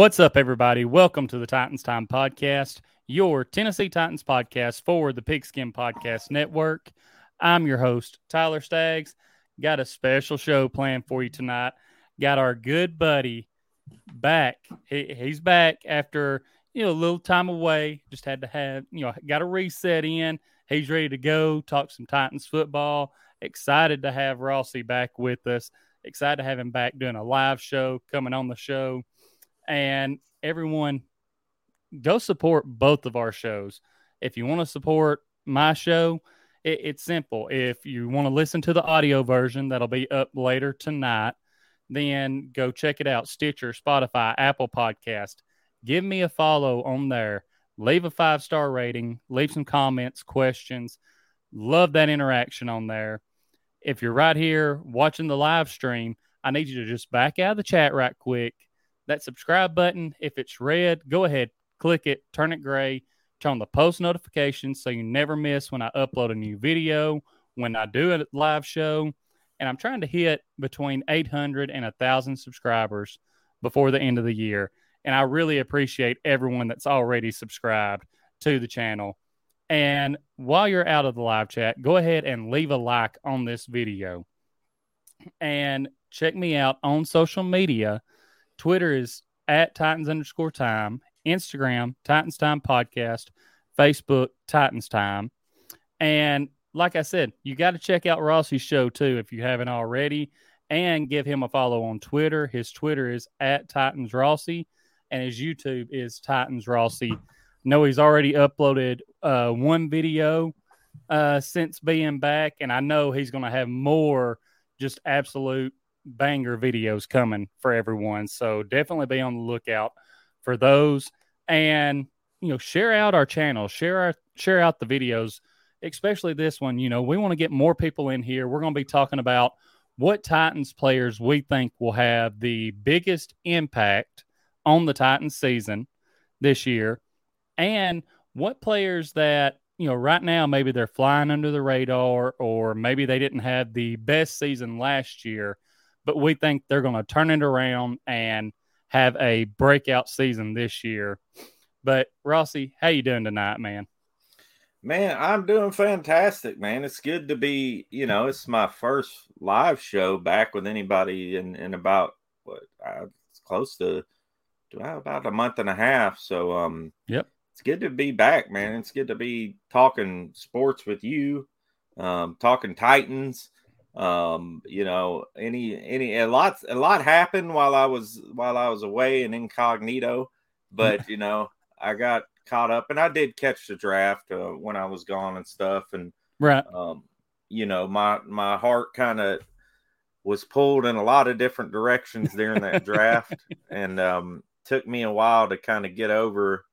What's up, everybody? Welcome to the Titans Time Podcast, your Tennessee Titans podcast for the Pigskin Podcast Network. I'm your host, Tyler Staggs. Got a special show planned for you tonight. Got our good buddy back. He, he's back after you know a little time away. Just had to have you know got a reset in. He's ready to go. Talk some Titans football. Excited to have Rossi back with us. Excited to have him back doing a live show, coming on the show and everyone go support both of our shows. If you want to support my show, it, it's simple. If you want to listen to the audio version that'll be up later tonight, then go check it out Stitcher, Spotify, Apple Podcast. Give me a follow on there. Leave a five star rating, leave some comments, questions. Love that interaction on there. If you're right here watching the live stream, I need you to just back out of the chat right quick that subscribe button, if it's red, go ahead, click it, turn it gray, turn on the post notifications so you never miss when I upload a new video, when I do a live show. And I'm trying to hit between 800 and 1,000 subscribers before the end of the year. And I really appreciate everyone that's already subscribed to the channel. And while you're out of the live chat, go ahead and leave a like on this video. And check me out on social media Twitter is at Titans underscore time, Instagram, Titans Time Podcast, Facebook, Titans Time. And like I said, you got to check out Rossi's show too if you haven't already, and give him a follow on Twitter. His Twitter is at Titans Rossi, and his YouTube is Titans Rossi. No, he's already uploaded uh, one video uh, since being back, and I know he's going to have more just absolute banger videos coming for everyone. So definitely be on the lookout for those. And you know, share out our channel, share our share out the videos, especially this one. You know, we want to get more people in here. We're going to be talking about what Titans players we think will have the biggest impact on the Titans season this year, and what players that you know right now maybe they're flying under the radar, or maybe they didn't have the best season last year but we think they're going to turn it around and have a breakout season this year. But Rossi, how you doing tonight, man? Man, I'm doing fantastic, man. It's good to be, you know, it's my first live show back with anybody in, in about what uh, it's close to about a month and a half. So, um, yep, it's good to be back, man. It's good to be talking sports with you, um, talking Titans um you know any any a lot a lot happened while i was while i was away and incognito but you know i got caught up and i did catch the draft uh, when i was gone and stuff and right. um you know my my heart kind of was pulled in a lot of different directions during that draft and um took me a while to kind of get over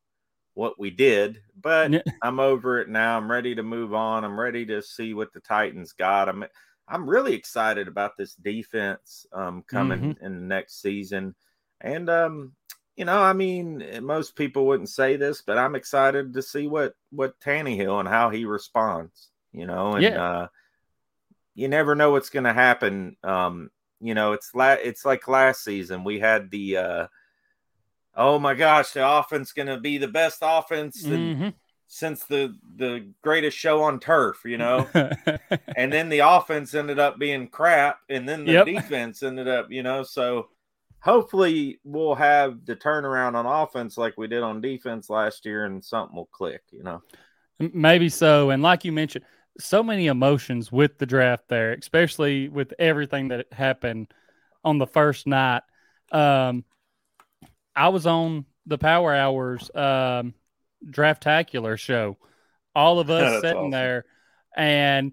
what we did but i'm over it now. I'm ready to move on. I'm ready to see what the titans got. I'm I'm really excited about this defense um, coming mm-hmm. in the next season. And um, you know, I mean, eh, most people wouldn't say this, but I'm excited to see what what Tannehill and how he responds. You know, and yeah. uh, you never know what's going to happen. Um, you know, it's la- it's like last season we had the uh, oh my gosh, the offense going to be the best offense. Mm-hmm since the the greatest show on turf, you know. and then the offense ended up being crap, and then the yep. defense ended up, you know. So hopefully we'll have the turnaround on offense like we did on defense last year, and something will click, you know. Maybe so. And like you mentioned, so many emotions with the draft there, especially with everything that happened on the first night. Um, I was on the Power Hours um, draftacular show. All of us sitting awesome. there, and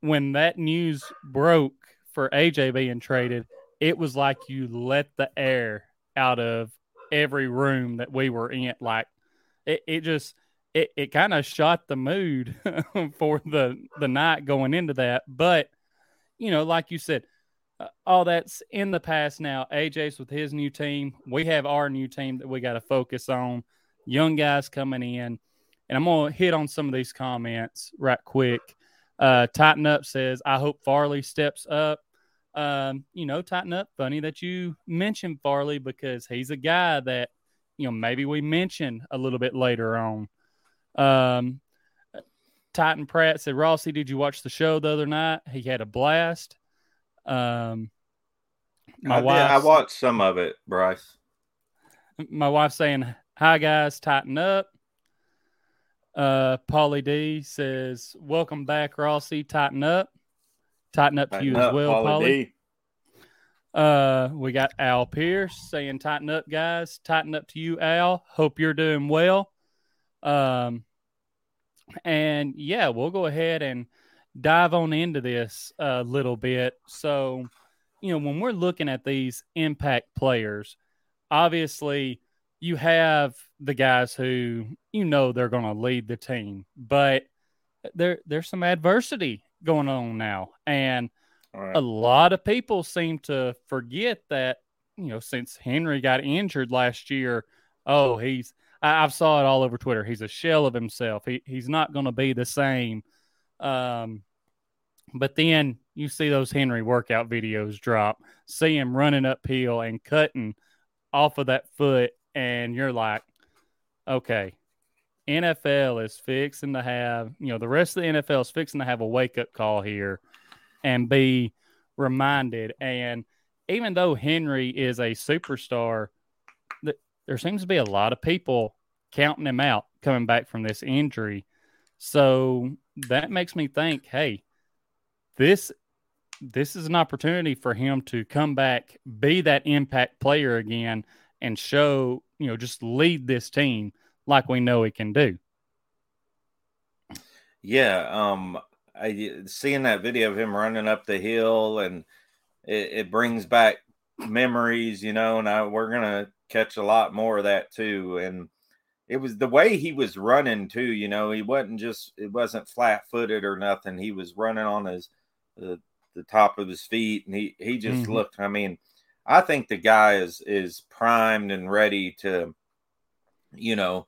when that news broke for AJ being traded, it was like you let the air out of every room that we were in. Like it, it just it, it kind of shot the mood for the the night going into that. But you know, like you said, uh, all that's in the past now. AJ's with his new team. We have our new team that we got to focus on young guys coming in. And I'm going to hit on some of these comments right quick. Uh, Titan Up says, I hope Farley steps up. Um, you know, Titan Up, funny that you mentioned Farley because he's a guy that you know maybe we mention a little bit later on. Um, Titan Pratt said, Rossi, did you watch the show the other night? He had a blast. Um, my wife, I watched some of it, Bryce. My wife saying, "Hi guys, tighten up." Uh, Paulie D says, "Welcome back, Rossi. Tighten up, tighten up tighten to you up, as well, Paulie." Uh, we got Al Pierce saying, "Tighten up, guys. Tighten up to you, Al. Hope you're doing well." Um, and yeah, we'll go ahead and dive on into this a little bit. So, you know, when we're looking at these impact players, obviously you have the guys who you know they're going to lead the team, but there there's some adversity going on now, and right. a lot of people seem to forget that you know since Henry got injured last year, oh he's I, have saw it all over Twitter. He's a shell of himself. He he's not going to be the same. Um, but then you see those Henry workout videos drop, see him running uphill and cutting off of that foot, and you're like, okay, NFL is fixing to have, you know, the rest of the NFL is fixing to have a wake up call here and be reminded. And even though Henry is a superstar, there seems to be a lot of people counting him out coming back from this injury. So that makes me think, hey, this this is an opportunity for him to come back, be that impact player again, and show, you know, just lead this team like we know he can do. Yeah, um, I seeing that video of him running up the hill and it, it brings back memories, you know, and I, we're gonna catch a lot more of that too. And it was the way he was running too, you know, he wasn't just it wasn't flat footed or nothing. He was running on his the, the top of his feet, and he he just mm-hmm. looked. I mean, I think the guy is is primed and ready to, you know,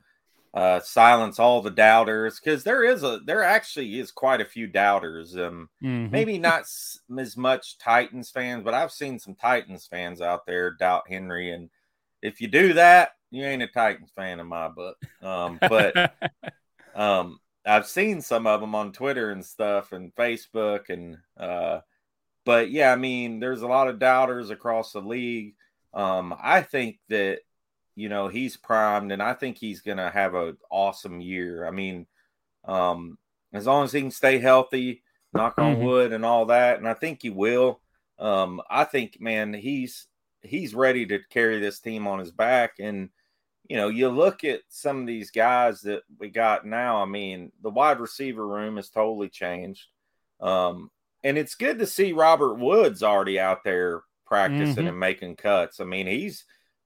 uh, silence all the doubters because there is a there actually is quite a few doubters. Um, mm-hmm. maybe not as much Titans fans, but I've seen some Titans fans out there doubt Henry, and if you do that, you ain't a Titans fan in my book. Um, but um, I've seen some of them on Twitter and stuff and Facebook and uh but yeah, I mean, there's a lot of doubters across the league. Um I think that you know, he's primed and I think he's going to have an awesome year. I mean, um as long as he can stay healthy, knock on mm-hmm. wood and all that, and I think he will. Um I think man, he's he's ready to carry this team on his back and you know, you look at some of these guys that we got now. I mean, the wide receiver room has totally changed. Um, and it's good to see Robert Woods already out there practicing mm-hmm. and making cuts. I mean, he's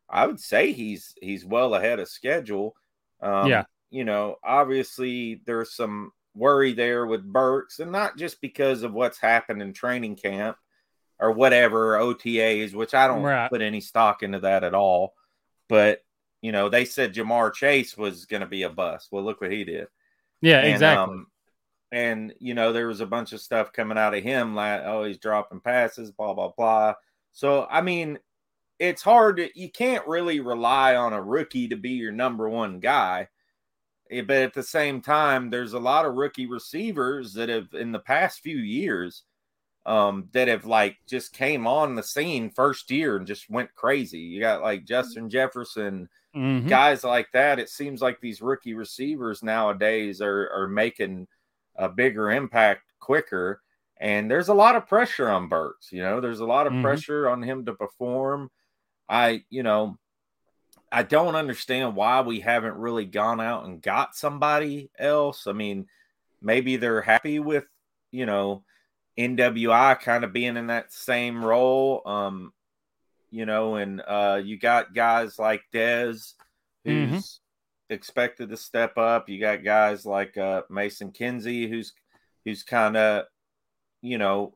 I would say he's he's well ahead of schedule. Um, yeah. You know, obviously there's some worry there with Burks, and not just because of what's happened in training camp or whatever OTAs, which I don't right. put any stock into that at all. But you know, they said Ja'Marr Chase was going to be a bust. Well, look what he did. Yeah, and, exactly. Um, and you know, there was a bunch of stuff coming out of him like, oh, he's dropping passes, blah blah blah. So, I mean, it's hard. To, you can't really rely on a rookie to be your number one guy. Eh, but at the same time, there's a lot of rookie receivers that have, in the past few years, um, that have like just came on the scene first year and just went crazy. You got like Justin Jefferson, mm-hmm. guys like that. It seems like these rookie receivers nowadays are are making a bigger impact quicker. And there's a lot of pressure on Burks. You know, there's a lot of mm-hmm. pressure on him to perform. I, you know, I don't understand why we haven't really gone out and got somebody else. I mean, maybe they're happy with, you know, NWI kind of being in that same role. Um, you know, and uh, you got guys like Dez who's mm-hmm. Expected to step up. You got guys like uh, Mason Kinsey who's who's kind of, you know,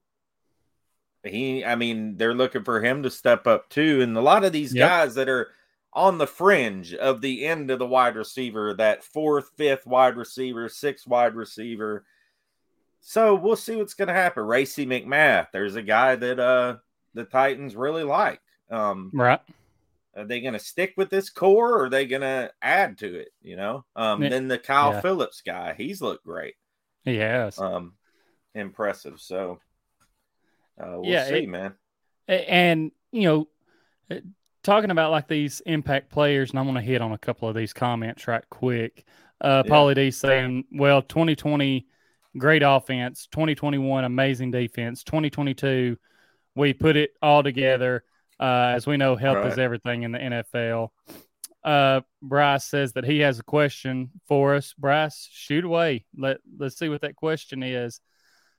he. I mean, they're looking for him to step up too. And a lot of these yep. guys that are on the fringe of the end of the wide receiver, that fourth, fifth wide receiver, sixth wide receiver. So we'll see what's going to happen. Racey McMath, there's a guy that uh the Titans really like. Um, right. Are they going to stick with this core or are they going to add to it? You know, um, then the Kyle yeah. Phillips guy, he's looked great. He has. Um, impressive. So, uh, we'll yeah, see, it, man. And, you know, uh, talking about like these impact players, and I'm going to hit on a couple of these comments right quick. Uh, yeah. Paulie D saying, well, 2020, great offense. 2021, amazing defense. 2022, we put it all together. Uh, as we know, health right. is everything in the NFL. Uh, Bryce says that he has a question for us. Bryce, shoot away. Let Let's see what that question is.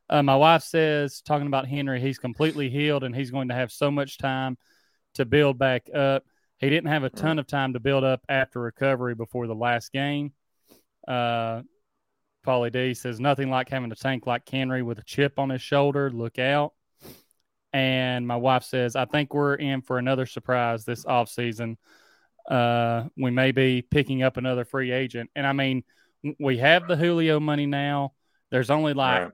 Uh, my wife says, talking about Henry, he's completely healed and he's going to have so much time to build back up. He didn't have a ton of time to build up after recovery before the last game. Uh, Paulie D says nothing like having a tank like Henry with a chip on his shoulder. Look out. And my wife says, I think we're in for another surprise this offseason. Uh, we may be picking up another free agent. And I mean, we have the Julio money now. There's only like right.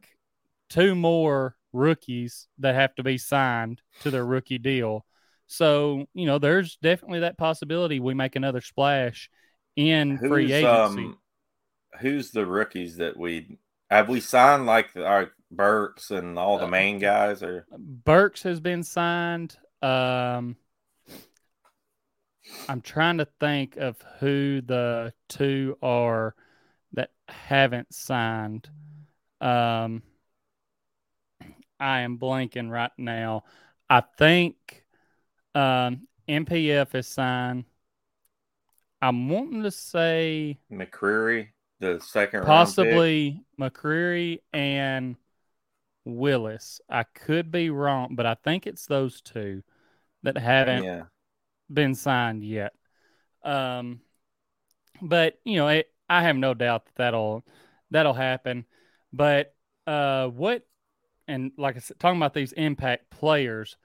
two more rookies that have to be signed to their rookie deal. So, you know, there's definitely that possibility we make another splash in who's, free agency. Um, who's the rookies that we have we signed like our Burks and all the uh, main guys are Burks has been signed. Um I'm trying to think of who the two are that haven't signed. Um I am blanking right now. I think um NPF is signed. I'm wanting to say McCreary the second possibly McCreary and Willis. I could be wrong, but I think it's those two that haven't yeah. been signed yet. Um, but you know, it, I have no doubt that that'll that'll happen. But uh, what and like I said, talking about these impact players,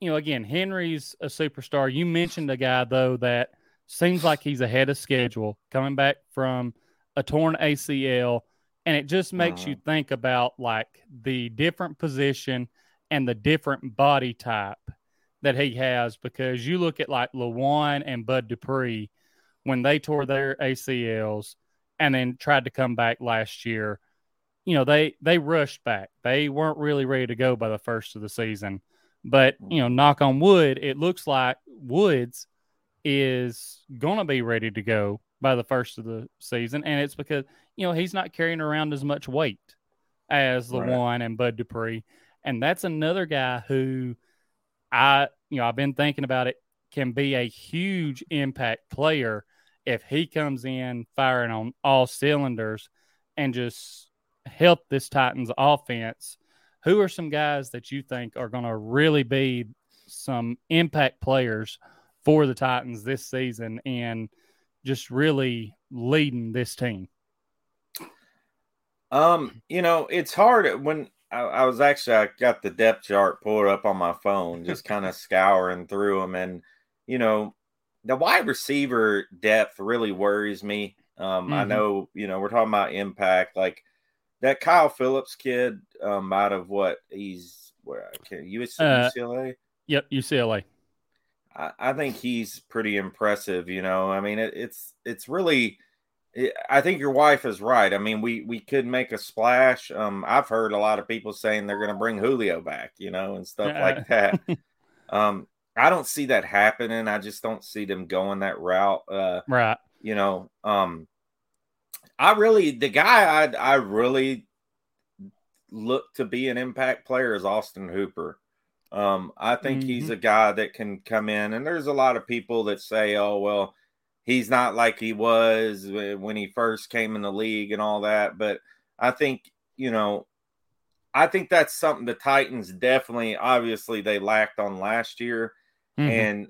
you know, again, Henry's a superstar. You mentioned a guy though that seems like he's ahead of schedule, coming back from a torn ACL, and it just makes uh-huh. you think about like the different position and the different body type that he has because you look at like Lewan and Bud Dupree when they tore their ACLs and then tried to come back last year. You know, they they rushed back. They weren't really ready to go by the first of the season. But, you know, knock on wood, it looks like Woods is going to be ready to go by the first of the season, and it's because you know he's not carrying around as much weight as the right. one and Bud Dupree, and that's another guy who I you know I've been thinking about it can be a huge impact player if he comes in firing on all cylinders and just help this Titans offense. Who are some guys that you think are going to really be some impact players for the Titans this season and just really leading this team? Um, you know, it's hard when I, I, was actually I got the depth chart pulled up on my phone, just kind of scouring through them, and you know, the wide receiver depth really worries me. Um, mm-hmm. I know, you know, we're talking about impact, like that Kyle Phillips kid, um, out of what he's where I can't UCLA. Uh, yep, UCLA. I, I think he's pretty impressive. You know, I mean, it, it's it's really. It, I think your wife is right. I mean, we we could make a splash. Um, I've heard a lot of people saying they're going to bring Julio back, you know, and stuff like that. um, I don't see that happening. I just don't see them going that route. Uh, right. You know, um, I really the guy I I really look to be an impact player is Austin Hooper. Um, I think mm-hmm. he's a guy that can come in, and there's a lot of people that say, "Oh, well, he's not like he was when he first came in the league and all that." But I think you know, I think that's something the Titans definitely, obviously, they lacked on last year, mm-hmm. and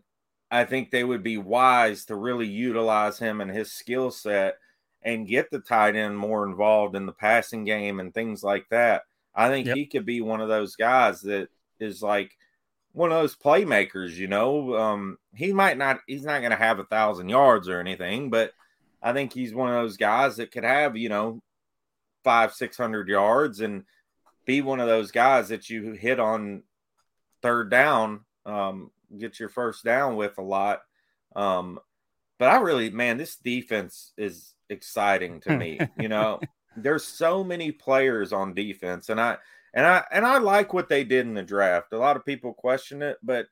I think they would be wise to really utilize him and his skill set and get the tight end more involved in the passing game and things like that. I think yep. he could be one of those guys that is like one of those playmakers, you know. Um, he might not he's not gonna have a thousand yards or anything, but I think he's one of those guys that could have, you know, five, six hundred yards and be one of those guys that you hit on third down, um, get your first down with a lot. Um, but I really, man, this defense is exciting to me. you know, there's so many players on defense, and I and I and I like what they did in the draft. A lot of people question it, but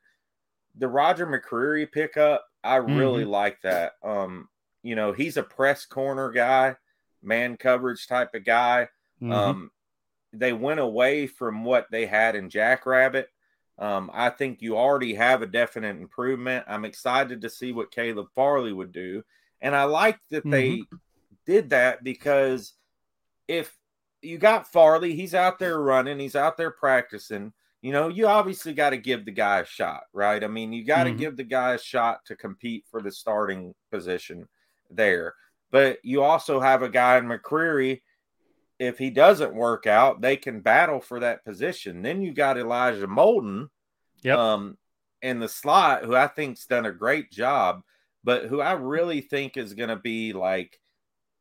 the Roger McCreary pickup, I really mm-hmm. like that. Um, you know, he's a press corner guy, man coverage type of guy. Mm-hmm. Um, they went away from what they had in Jackrabbit. Um, I think you already have a definite improvement. I'm excited to see what Caleb Farley would do. And I like that mm-hmm. they did that because if you got Farley, he's out there running, he's out there practicing. You know, you obviously got to give the guy a shot, right? I mean, you got to mm-hmm. give the guy a shot to compete for the starting position there. But you also have a guy in McCreary. If he doesn't work out, they can battle for that position. Then you got Elijah Molden, yep. um, in the slot, who I think's done a great job, but who I really think is going to be like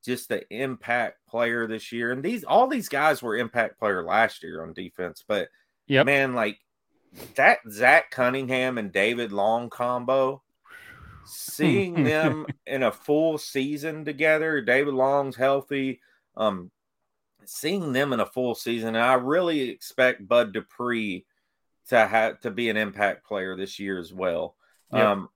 just the impact player this year. And these all these guys were impact player last year on defense, but yeah, man, like that Zach Cunningham and David Long combo seeing them in a full season together, David Long's healthy. Um, seeing them in a full season, and I really expect Bud Dupree to have to be an impact player this year as well. Yep. Um,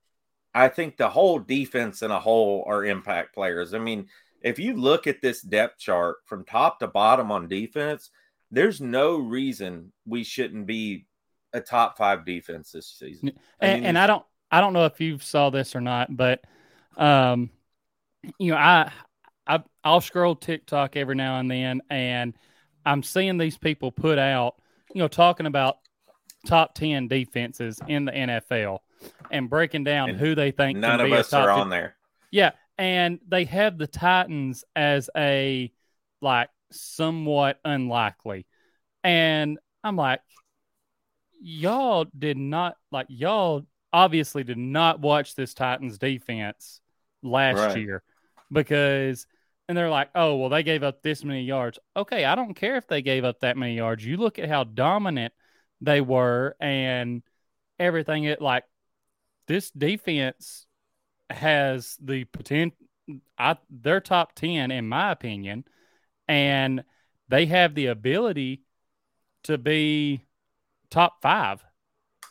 I think the whole defense in a whole are impact players. I mean, if you look at this depth chart from top to bottom on defense, there's no reason we shouldn't be a top five defense this season. I mean, and I don't I don't know if you saw this or not, but um, you know, I, I I'll scroll TikTok every now and then, and I'm seeing these people put out, you know, talking about top ten defenses in the NFL and breaking down and who they think none of us are 10. on there. Yeah, and they have the Titans as a like somewhat unlikely, and I'm like, y'all did not like y'all obviously did not watch this Titans defense last right. year because and they're like, "Oh, well they gave up this many yards." Okay, I don't care if they gave up that many yards. You look at how dominant they were and everything it like this defense has the potential I they're top 10 in my opinion and they have the ability to be top 5.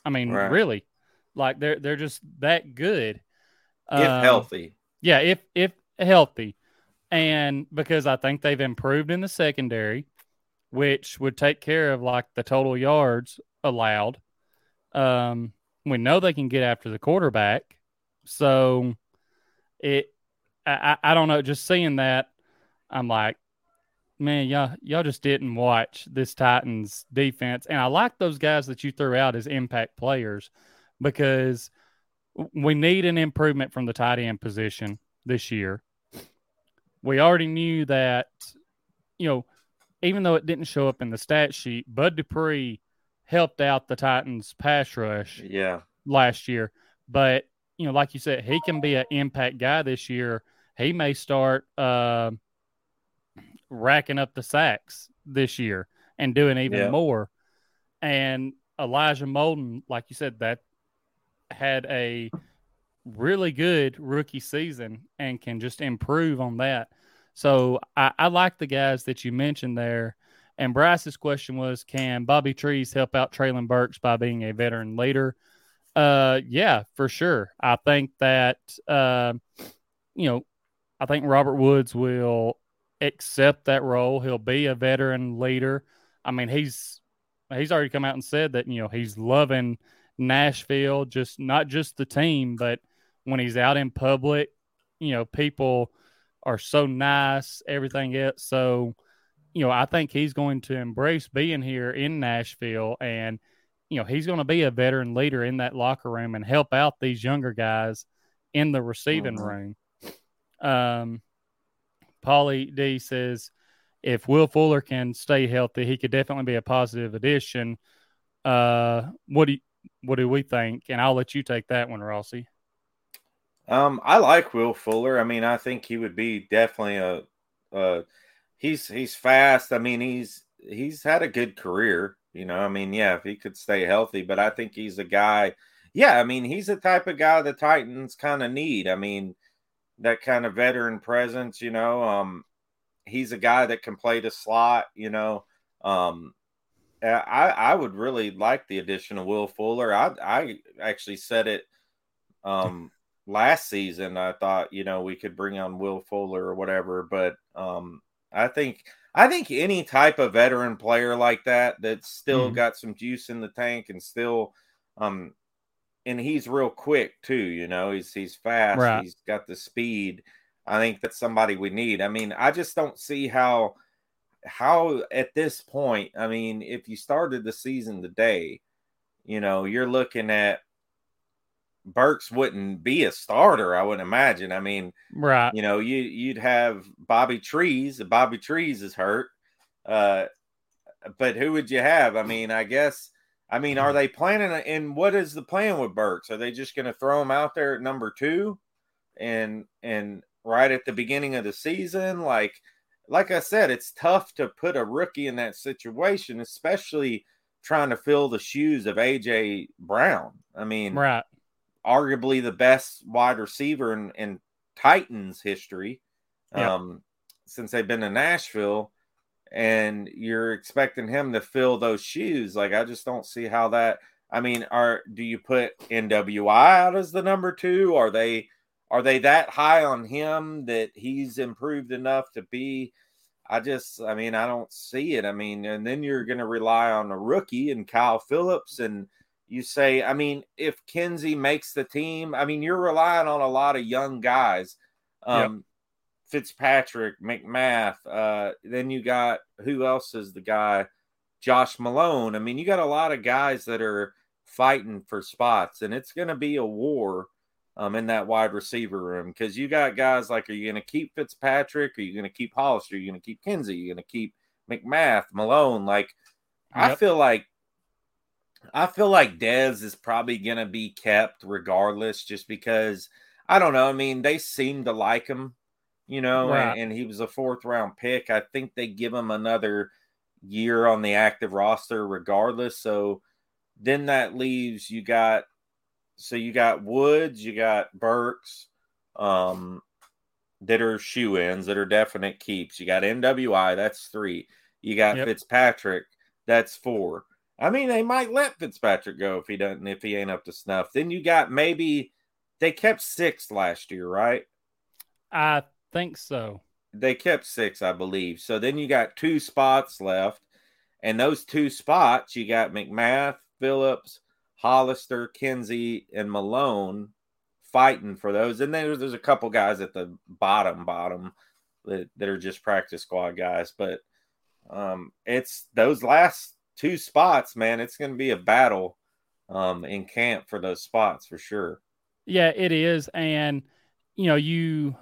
I mean, right. really. Like they're they're just that good. If um, healthy. Yeah, if if healthy. And because I think they've improved in the secondary, which would take care of like the total yards allowed. Um, we know they can get after the quarterback. So it I, I don't know, just seeing that, I'm like, man, y'all y'all just didn't watch this Titans defense. And I like those guys that you threw out as impact players because we need an improvement from the tight end position this year. We already knew that, you know, even though it didn't show up in the stat sheet, Bud Dupree helped out the Titans pass rush yeah last year. But, you know, like you said, he can be an impact guy this year. He may start uh, racking up the sacks this year and doing even yeah. more. And Elijah Molden, like you said, that had a really good rookie season and can just improve on that. So I, I like the guys that you mentioned there. And Bryce's question was, can Bobby Trees help out Treylon Burks by being a veteran leader? Uh, yeah, for sure. I think that, uh, you know, I think Robert Woods will accept that role. He'll be a veteran leader. I mean, he's he's already come out and said that you know he's loving Nashville, just not just the team, but when he's out in public, you know, people are so nice, everything else. So, you know, I think he's going to embrace being here in Nashville and, you know, he's going to be a veteran leader in that locker room and help out these younger guys in the receiving mm-hmm. room. Um, Paulie D says, if Will Fuller can stay healthy, he could definitely be a positive addition. Uh, what do you, what do we think? And I'll let you take that one, Rossi. Um, I like Will Fuller. I mean, I think he would be definitely a, uh, he's he's fast. I mean, he's he's had a good career. You know, I mean, yeah, if he could stay healthy, but I think he's a guy. yeah, I mean, he's the type of guy the Titans kind of need. I mean, that kind of veteran presence, you know. Um, he's a guy that can play the slot, you know. Um, I I would really like the addition of Will Fuller. I I actually said it um last season. I thought you know we could bring on Will Fuller or whatever, but um I think I think any type of veteran player like that that's still mm-hmm. got some juice in the tank and still um and he's real quick too, you know, he's he's fast, right. he's got the speed. I think that's somebody we need. I mean, I just don't see how how at this point, I mean, if you started the season today, you know, you're looking at Burks wouldn't be a starter, I wouldn't imagine. I mean, right. You know, you you'd have Bobby Trees. Bobby Trees is hurt. Uh but who would you have? I mean, I guess I mean, are they planning and what is the plan with Burks? Are they just gonna throw him out there at number two and and right at the beginning of the season? Like like I said, it's tough to put a rookie in that situation, especially trying to fill the shoes of AJ Brown. I mean, right arguably the best wide receiver in, in Titans history um, since they've been in Nashville. And you're expecting him to fill those shoes. Like, I just don't see how that. I mean, are do you put NWI out as the number two? Are they are they that high on him that he's improved enough to be? I just, I mean, I don't see it. I mean, and then you're going to rely on a rookie and Kyle Phillips and you say, I mean, if Kinsey makes the team, I mean, you're relying on a lot of young guys. Um, yep. Fitzpatrick, McMath. Uh, then you got who else is the guy? Josh Malone. I mean, you got a lot of guys that are fighting for spots, and it's going to be a war um, in that wide receiver room because you got guys like, are you going to keep Fitzpatrick? Are you going to keep Hollister? Are you going to keep Kinsey? Are you going to keep McMath, Malone? Like, yep. I feel like I feel like Dez is probably going to be kept regardless, just because I don't know. I mean, they seem to like him, you know, right. and, and, he was a fourth round pick. I think they give him another year on the active roster regardless. So then that leaves you got, so you got Woods, you got Burks, um, that are shoe ins, that are definite keeps. You got NWI, that's three. You got yep. Fitzpatrick, that's four. I mean, they might let Fitzpatrick go if he doesn't, if he ain't up to snuff. Then you got maybe they kept six last year, right? I think so. They kept six, I believe. So then you got two spots left, and those two spots you got McMath, Phillips, Hollister, Kinsey, and Malone fighting for those. And then there's, there's a couple guys at the bottom, bottom that, that are just practice squad guys. But um, it's those last two spots, man, it's going to be a battle um, in camp for those spots for sure. Yeah, it is. And, you know, you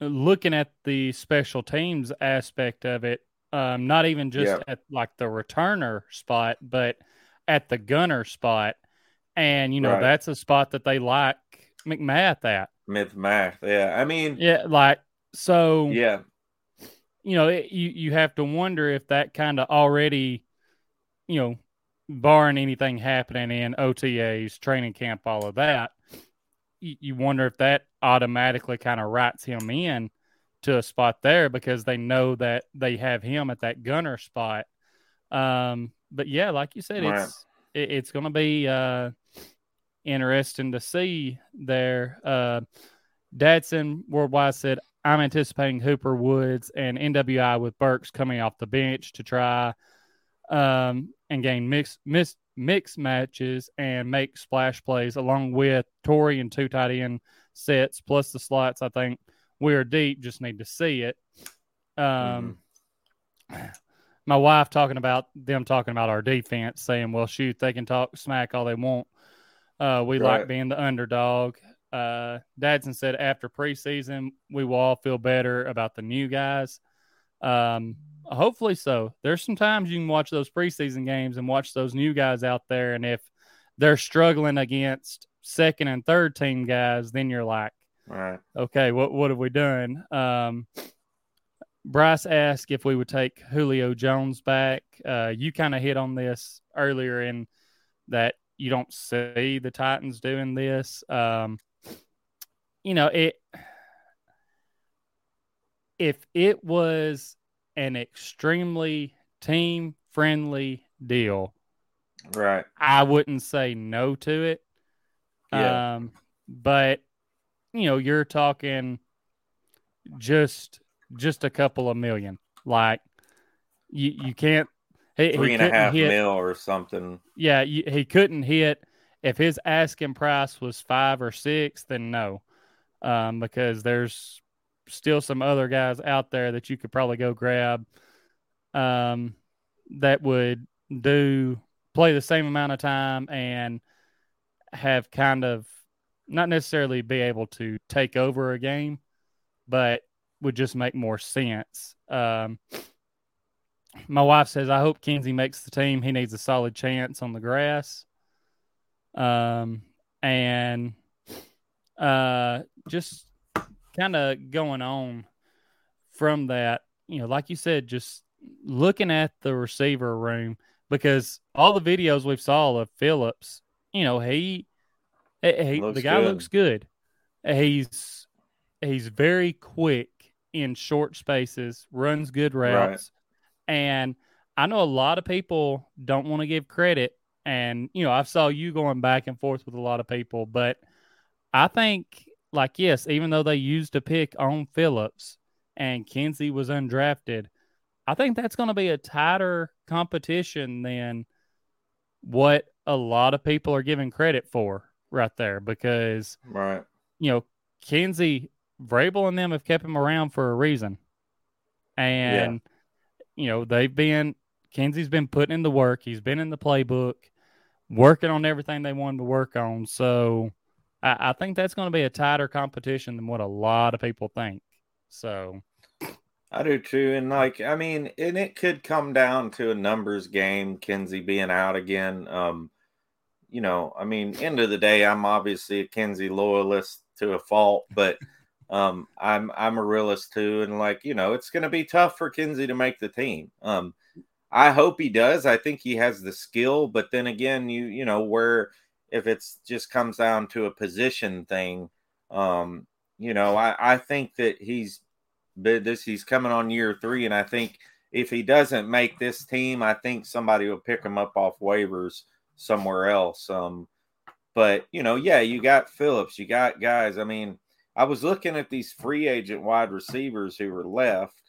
looking at the special teams aspect of it, um, not even just yeah. at like the returner spot, but at the gunner spot. And, you know, right. that's a spot that they like McMath at. McMath, yeah. I mean, yeah, like, so, yeah. You know, it, you, you have to wonder if that kind of already you know, barring anything happening in OTAs, training camp, all of that, you, you wonder if that automatically kind of writes him in to a spot there because they know that they have him at that gunner spot. Um, but yeah, like you said, right. it's it, it's going to be uh, interesting to see there. Uh, Dadson Worldwide said, "I'm anticipating Hooper Woods and NWI with Burks coming off the bench to try." Um, and gain mix, mix, mix matches and make splash plays along with Torrey and two tight end sets plus the slots. I think we are deep, just need to see it. Um, mm-hmm. My wife talking about them talking about our defense, saying, well, shoot, they can talk smack all they want. Uh, we right. like being the underdog. Uh, Dadson said after preseason, we will all feel better about the new guys. Um, Hopefully so. There's some times you can watch those preseason games and watch those new guys out there, and if they're struggling against second and third team guys, then you're like, right. okay, what what have we done? Um, Bryce asked if we would take Julio Jones back. Uh, you kind of hit on this earlier in that you don't see the Titans doing this. Um, you know, it if it was an extremely team friendly deal, right? I wouldn't say no to it. Yeah. Um, but you know, you're talking just just a couple of million. Like you you can't he, three he and a half hit, mil or something. Yeah, you, he couldn't hit if his asking price was five or six. Then no, um, because there's still some other guys out there that you could probably go grab um, that would do play the same amount of time and have kind of not necessarily be able to take over a game, but would just make more sense. Um, my wife says, I hope Kinsey makes the team. He needs a solid chance on the grass. Um, and uh, just kind of going on from that, you know, like you said, just looking at the receiver room because all the videos we've saw of Phillips, you know, he, he the guy good. looks good. He's he's very quick in short spaces, runs good routes, right. and I know a lot of people don't want to give credit. And you know, I saw you going back and forth with a lot of people, but I think like yes, even though they used a pick on Phillips and Kinsey was undrafted, I think that's going to be a tighter competition than what a lot of people are giving credit for right there because right. you know Kinsey Vrabel and them have kept him around for a reason. And yeah. you know they've been Kinsey's been putting in the work. He's been in the playbook working on everything they wanted to work on. So I, I think that's going to be a tighter competition than what a lot of people think. So I do too. And like, I mean, and it could come down to a numbers game, Kinsey being out again. Um, you know, I mean, end of the day, I'm obviously a Kinsey loyalist to a fault, but um, I'm I'm a realist too, and like, you know, it's gonna be tough for Kinsey to make the team. Um, I hope he does. I think he has the skill, but then again, you you know, where if it's just comes down to a position thing. Um, you know, I, I think that he's this he's coming on year three, and I think if he doesn't make this team, I think somebody will pick him up off waivers somewhere else. Um, but you know, yeah, you got Phillips, you got guys. I mean, I was looking at these free agent wide receivers who were left.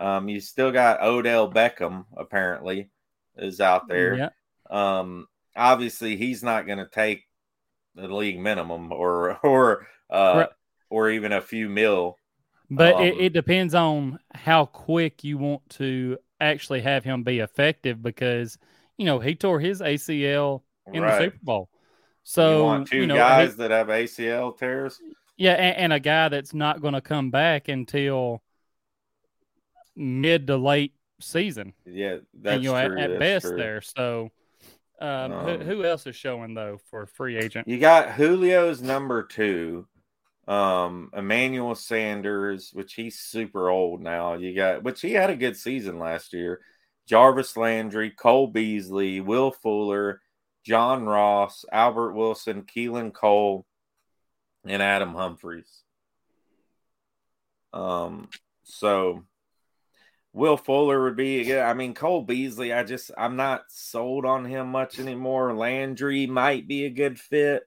Um, you still got Odell Beckham, apparently, is out there. Yeah. Um, obviously he's not going to take the league minimum or or uh, right. or even a few mil. But um, it, it depends on how quick you want to actually have him be effective because you know he tore his ACL in right. the Super Bowl. So you want two you know, guys he, that have ACL tears. Yeah, and, and a guy that's not going to come back until mid to late season. Yeah, that's and, you know, true. At, at best true. there. So um, um, who, who, else is showing though for free agent? You got Julio's number two, um, Emmanuel Sanders, which he's super old now. You got, which he had a good season last year. Jarvis Landry, Cole Beasley, Will Fuller, John Ross, Albert Wilson, Keelan Cole, and Adam Humphries. Um, so Will Fuller would be Yeah, I mean, Cole Beasley, I just I'm not sold on him much anymore. Landry might be a good fit.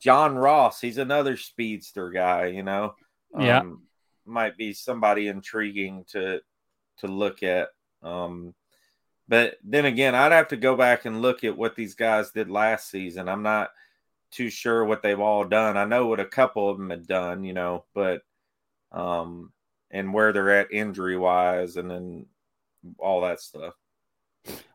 John Ross, he's another speedster guy, you know. Yeah. Um, might be somebody intriguing to to look at. Um, but then again, I'd have to go back and look at what these guys did last season. I'm not too sure what they've all done. I know what a couple of them had done, you know, but um and where they're at injury wise and then all that stuff.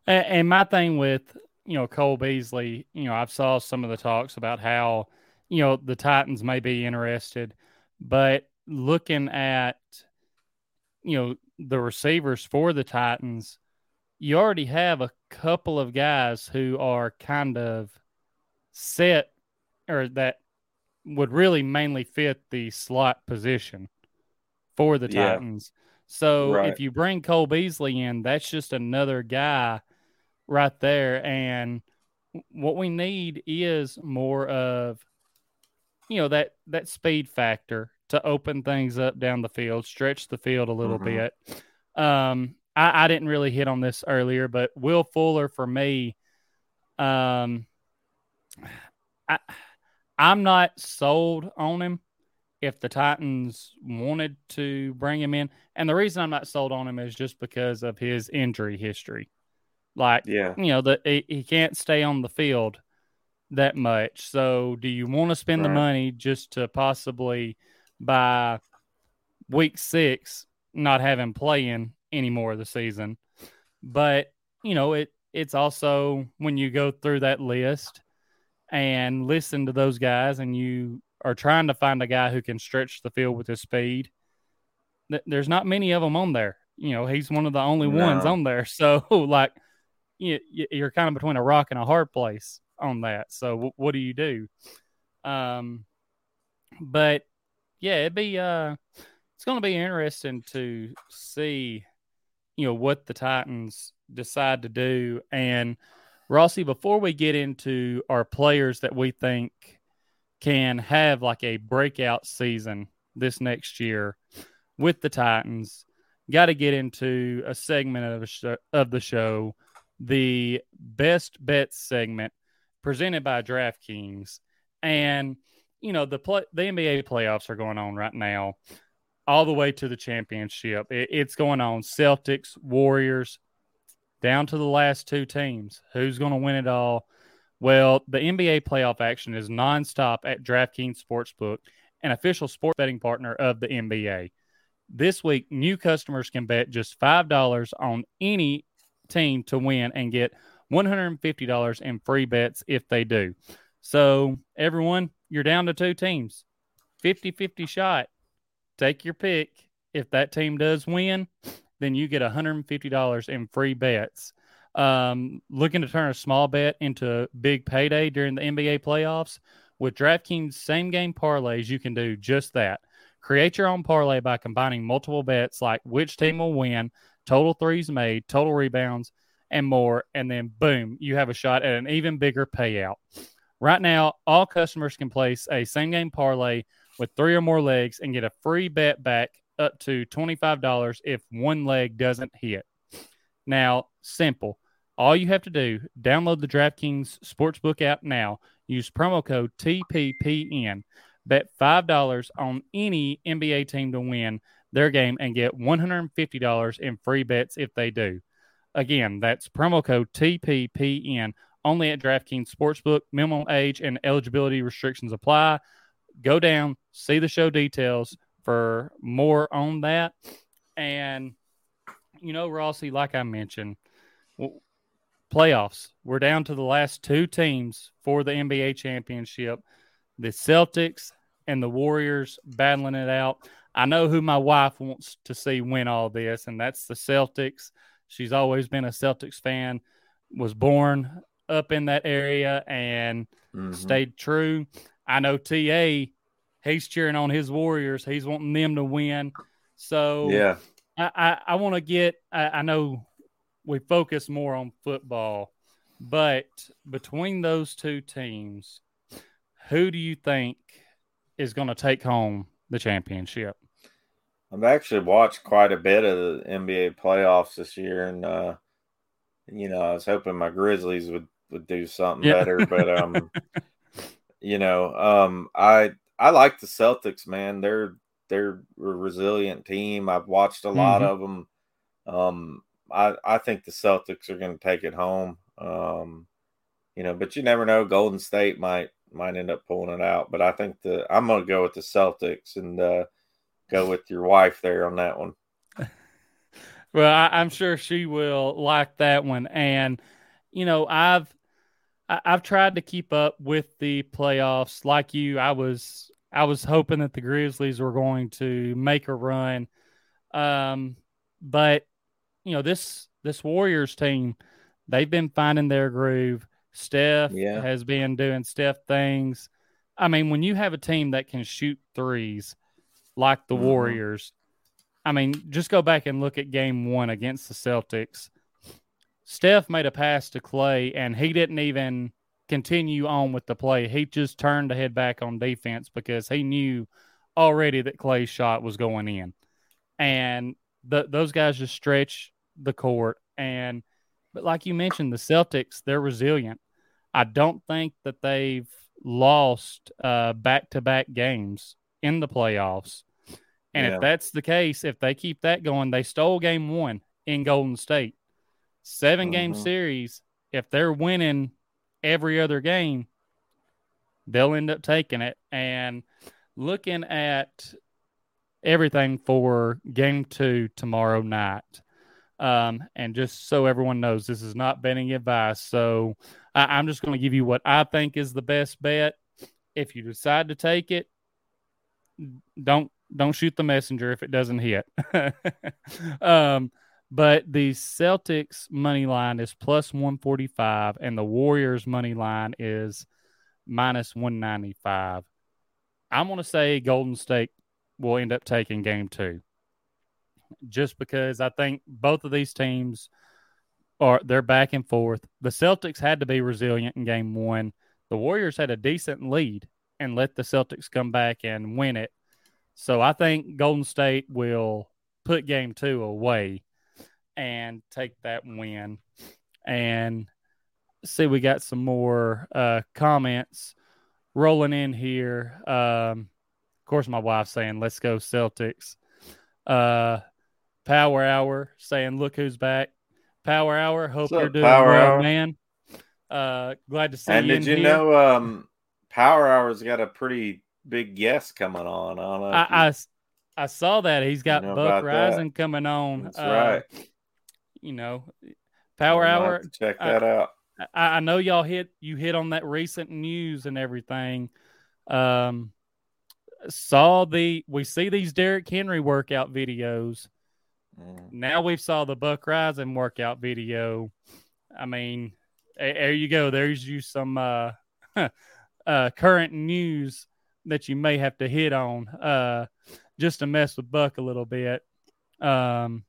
And my thing with, you know, Cole Beasley, you know, I've saw some of the talks about how, you know, the Titans may be interested, but looking at, you know, the receivers for the Titans, you already have a couple of guys who are kind of set or that would really mainly fit the slot position for the yeah. Titans. So right. if you bring Cole Beasley in, that's just another guy right there. And what we need is more of you know that that speed factor to open things up down the field, stretch the field a little mm-hmm. bit. Um, I, I, didn't really hit on this earlier, but Will Fuller for me, um, I, I'm not sold on him. If the Titans wanted to bring him in, and the reason I'm not sold on him is just because of his injury history. Like, yeah, you know, the he, he can't stay on the field that much. So, do you want to spend right. the money just to possibly by week six not having playing anymore of the season? But you know, it it's also when you go through that list and listen to those guys, and you are trying to find a guy who can stretch the field with his speed. There's not many of them on there. You know, he's one of the only no. ones on there. So, like, you, you're kind of between a rock and a hard place on that. So w- what do you do? Um, but yeah, it'd be uh, it's going to be interesting to see, you know, what the Titans decide to do. And Rossi, before we get into our players that we think can have like a breakout season this next year with the Titans, got to get into a segment of, a sh- of the show, the best bets segment presented by DraftKings. And, you know, the play, the NBA playoffs are going on right now, all the way to the championship. It, it's going on. Celtics, Warriors, down to the last two teams. Who's going to win it all? Well, the NBA playoff action is nonstop at DraftKings Sportsbook, an official sports betting partner of the NBA. This week, new customers can bet just $5 on any team to win and get $150 in free bets if they do. So, everyone, you're down to two teams 50 50 shot. Take your pick. If that team does win, then you get $150 in free bets. Um, looking to turn a small bet into a big payday during the NBA playoffs? With DraftKings same game parlays, you can do just that. Create your own parlay by combining multiple bets like which team will win, total threes made, total rebounds, and more. And then, boom, you have a shot at an even bigger payout. Right now, all customers can place a same game parlay with three or more legs and get a free bet back up to $25 if one leg doesn't hit. Now, simple. All you have to do, download the DraftKings Sportsbook app now. Use promo code TPPN. Bet $5 on any NBA team to win their game and get $150 in free bets if they do. Again, that's promo code TPPN only at DraftKings Sportsbook. Minimum age and eligibility restrictions apply. Go down, see the show details for more on that. And, you know, Rossi, like I mentioned, playoffs. We're down to the last two teams for the NBA championship the Celtics and the Warriors battling it out. I know who my wife wants to see win all this, and that's the Celtics. She's always been a Celtics fan, was born up in that area and mm-hmm. stayed true. I know TA, he's cheering on his Warriors. He's wanting them to win. So yeah, I, I, I want to get. I, I know we focus more on football, but between those two teams, who do you think is going to take home the championship? I've actually watched quite a bit of the NBA playoffs this year, and uh, you know, I was hoping my Grizzlies would would do something yeah. better, but um, you know, um, I I like the Celtics, man. They're they're a resilient team. I've watched a lot mm-hmm. of them. Um, I I think the Celtics are going to take it home. Um, you know, but you never know. Golden State might might end up pulling it out, but I think the I'm going to go with the Celtics and. uh go with your wife there on that one. well, I, am sure she will like that one. And you know, I've I, I've tried to keep up with the playoffs like you. I was I was hoping that the Grizzlies were going to make a run. Um, but you know, this this Warriors team, they've been finding their groove. Steph yeah. has been doing Steph things. I mean, when you have a team that can shoot threes like the mm-hmm. Warriors. I mean, just go back and look at game one against the Celtics. Steph made a pass to Clay, and he didn't even continue on with the play. He just turned to head back on defense because he knew already that Clay's shot was going in. And the, those guys just stretch the court. And, but like you mentioned, the Celtics, they're resilient. I don't think that they've lost back to back games in the playoffs. And yeah. if that's the case, if they keep that going, they stole game one in Golden State. 7 mm-hmm. game series. If they're winning every other game, they'll end up taking it. And looking at everything for game two tomorrow night. Um, and just so everyone knows, this is not betting advice. So I, I'm just going to give you what I think is the best bet. If you decide to take it, don't don't shoot the messenger if it doesn't hit. um, but the Celtics money line is plus 145 and the Warriors money line is minus 195. I'm going to say Golden State will end up taking game 2. Just because I think both of these teams are they're back and forth. The Celtics had to be resilient in game 1. The Warriors had a decent lead and let the Celtics come back and win it. So I think Golden State will put game 2 away and take that win. And see, we got some more uh, comments rolling in here. Um, of course, my wife's saying, let's go Celtics. Uh, Power Hour saying, look who's back. Power Hour, hope you're doing Power well, Hour? man. Uh, glad to see and you. And did you here. know um, Power Hour's got a pretty big guest coming on? I, I, I, I, saw that. He's got you Buck Reising that. coming on. That's uh, right you know, Power Hour. check that I, out. I, I, know y'all hit you hit on that recent news and everything. Um, saw the we see these Derrick Henry workout videos. Mm. Now we've saw the Buck Reising workout video. I mean, there you go. There's you some uh, uh, current news that you may have to hit on uh, just to mess with Buck a little bit. Um,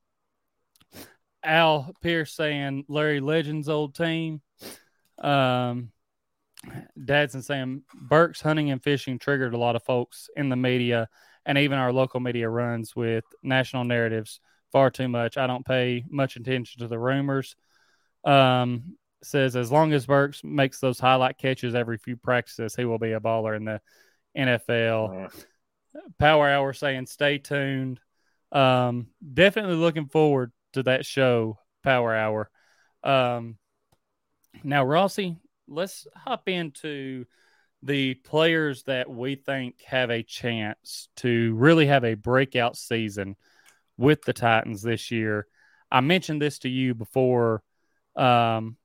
Al Pierce saying Larry Legend's old team. Um, Dadson saying Burks hunting and fishing triggered a lot of folks in the media and even our local media runs with national narratives far too much. I don't pay much attention to the rumors. Um, says as long as Burks makes those highlight catches every few practices, he will be a baller in the NFL. Power Hour saying stay tuned. Um, definitely looking forward to that show, Power Hour. Um, now, Rossi, let's hop into the players that we think have a chance to really have a breakout season with the Titans this year. I mentioned this to you before um,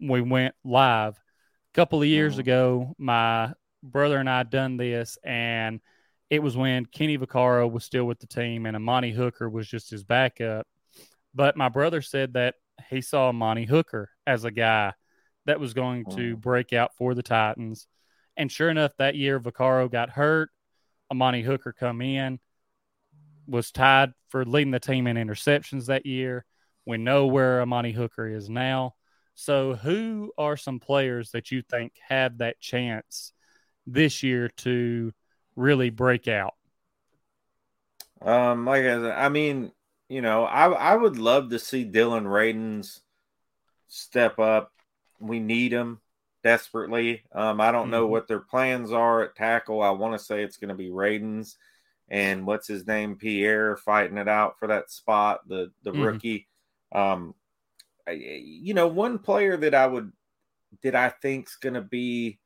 we went live. A couple of years mm-hmm. ago, my brother and I done this, and it was when Kenny Vaccaro was still with the team and Amani Hooker was just his backup. But my brother said that he saw Monty Hooker as a guy that was going to break out for the Titans. And sure enough, that year Vaccaro got hurt. Amani Hooker come in, was tied for leading the team in interceptions that year. We know where Amani Hooker is now. So, who are some players that you think have that chance this year to really break out? Um, like I, I mean, you know, I I would love to see Dillon Radunz step up. We need him desperately. Um, I don't know mm-hmm. what their plans are at tackle. I want to say it's going to be Radunz and what's his name, Pierre, fighting it out for that spot. The the mm-hmm. rookie. Um, I, you know, one player that I would that I think's going to be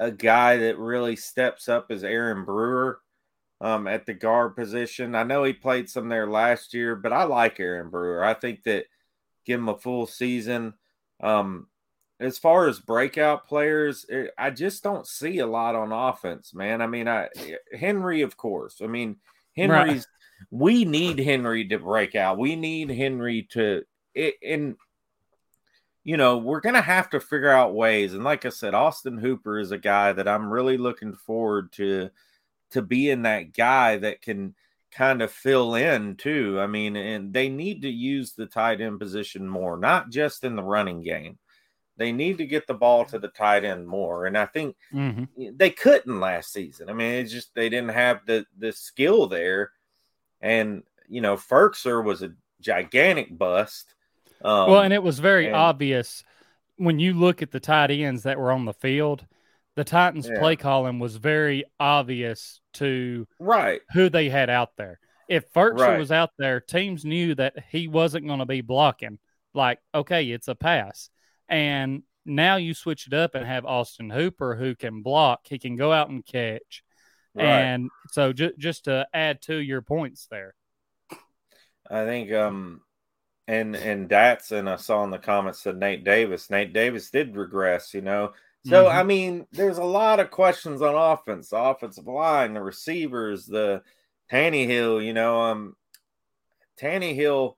a guy that really steps up is Aaron Brewer um, at the guard position. I know he played some there last year, but I like Aaron Brewer. I think that give him a full season. Um, as far as breakout players, I just don't see a lot on offense, man. I mean, I Henry, of course. I mean, Henry's. Right. We need Henry to break out. We need Henry to. It, and you know, we're going to have to figure out ways. And like I said, Austin Hooper is a guy that I'm really looking forward to to being that guy that can kind of fill in too. I mean, and they need to use the tight end position more, not just in the running game. They need to get the ball to the tight end more, and I think Mm-hmm. they couldn't last season. I mean, it's just they didn't have the the skill there, and you know, Firkser was a gigantic bust. Um, well, and it was very and- obvious when you look at the tight ends that were on the field. The Titans' Yeah. play calling was very obvious to right, who they had out there. If Firkser Right. was out there, teams knew that he wasn't going to be blocking. Like, okay, it's a pass. And now you switch it up and have Austin Hooper who can block. He can go out and catch. right. And so ju- just to add to your points there. I think um and and that's and I saw in the comments that Nate Davis. Nate Davis did regress, you know. So Mhm. I mean, there's a lot of questions on offense, the offensive line, the receivers, the Tannehill, you know, um Tannehill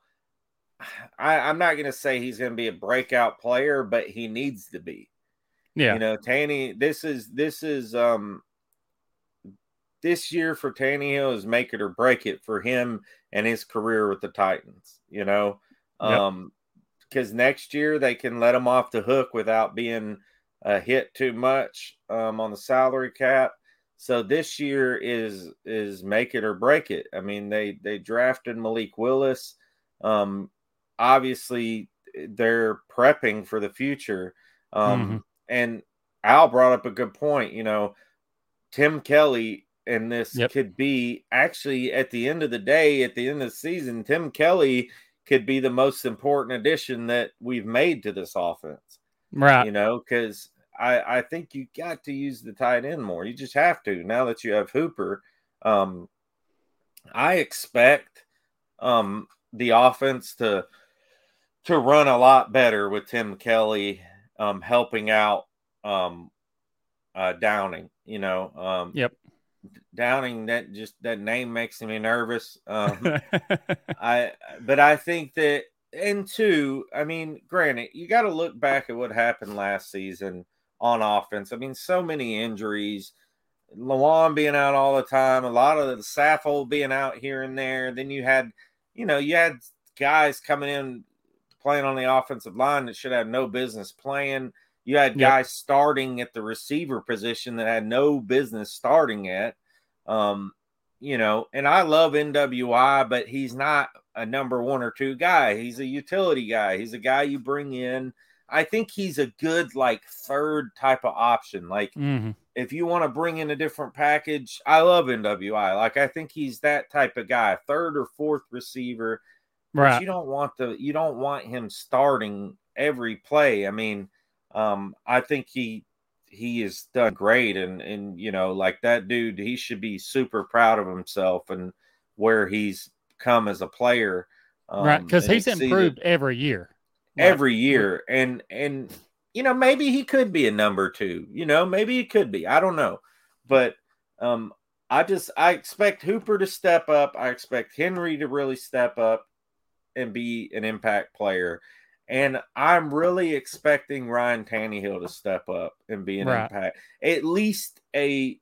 I, I'm not gonna say he's gonna be a breakout player, but he needs to be. Yeah. You know, Tanny, this is this is um this year for Tannehill is make it or break it for him and his career with the Titans, you know. Um because next year they can let him off the hook without being uh, hit too much um, on the salary cap. So this year is is make it or break it. I mean, they they drafted Malik Willis. Um, obviously, they're prepping for the future. Um, Mhm. And Al brought up a good point. You know, Tim Kelly and this Yep. could be actually at the end of the day, at the end of the season, Tim Kelly could be the most important addition that we've made to this offense Right. you know, because I I think you got to use the tight end more. You just have to now that you have Hooper. Um, I expect um the offense to to run a lot better with Tim Kelly um helping out um uh Downing. You know, um, Yep. Downing that just that name makes me nervous. Um, I but I think that and two, I mean, granted, you got to look back at what happened last season on offense. I mean, so many injuries, Lewan being out all the time, a lot of the Saffold being out here and there. Then you had, you know, you had guys coming in playing on the offensive line that should have no business playing. You had Yep. guys starting at the receiver position that had no business starting at. Um, you know, and I love NWI, but he's not a number one or two guy. He's a utility guy. He's a guy you bring in. I think he's a good like third type of option. Like hmm if you want to bring in a different package, I love NWI. Like I think he's that type of guy, third or fourth receiver. But Right. you don't want the you don't want him starting every play. I mean, um, I think he he has done great and and you know, like that dude, he should be super proud of himself and where he's come as a player. Um, right. Because he's improved every year. Every year and and you know maybe he could be a number two you know maybe he could be i don't know but um i just i expect hooper to step up i expect henry to really step up and be an impact player and i'm really expecting ryan Tannehill to step up and be an Right. impact at least a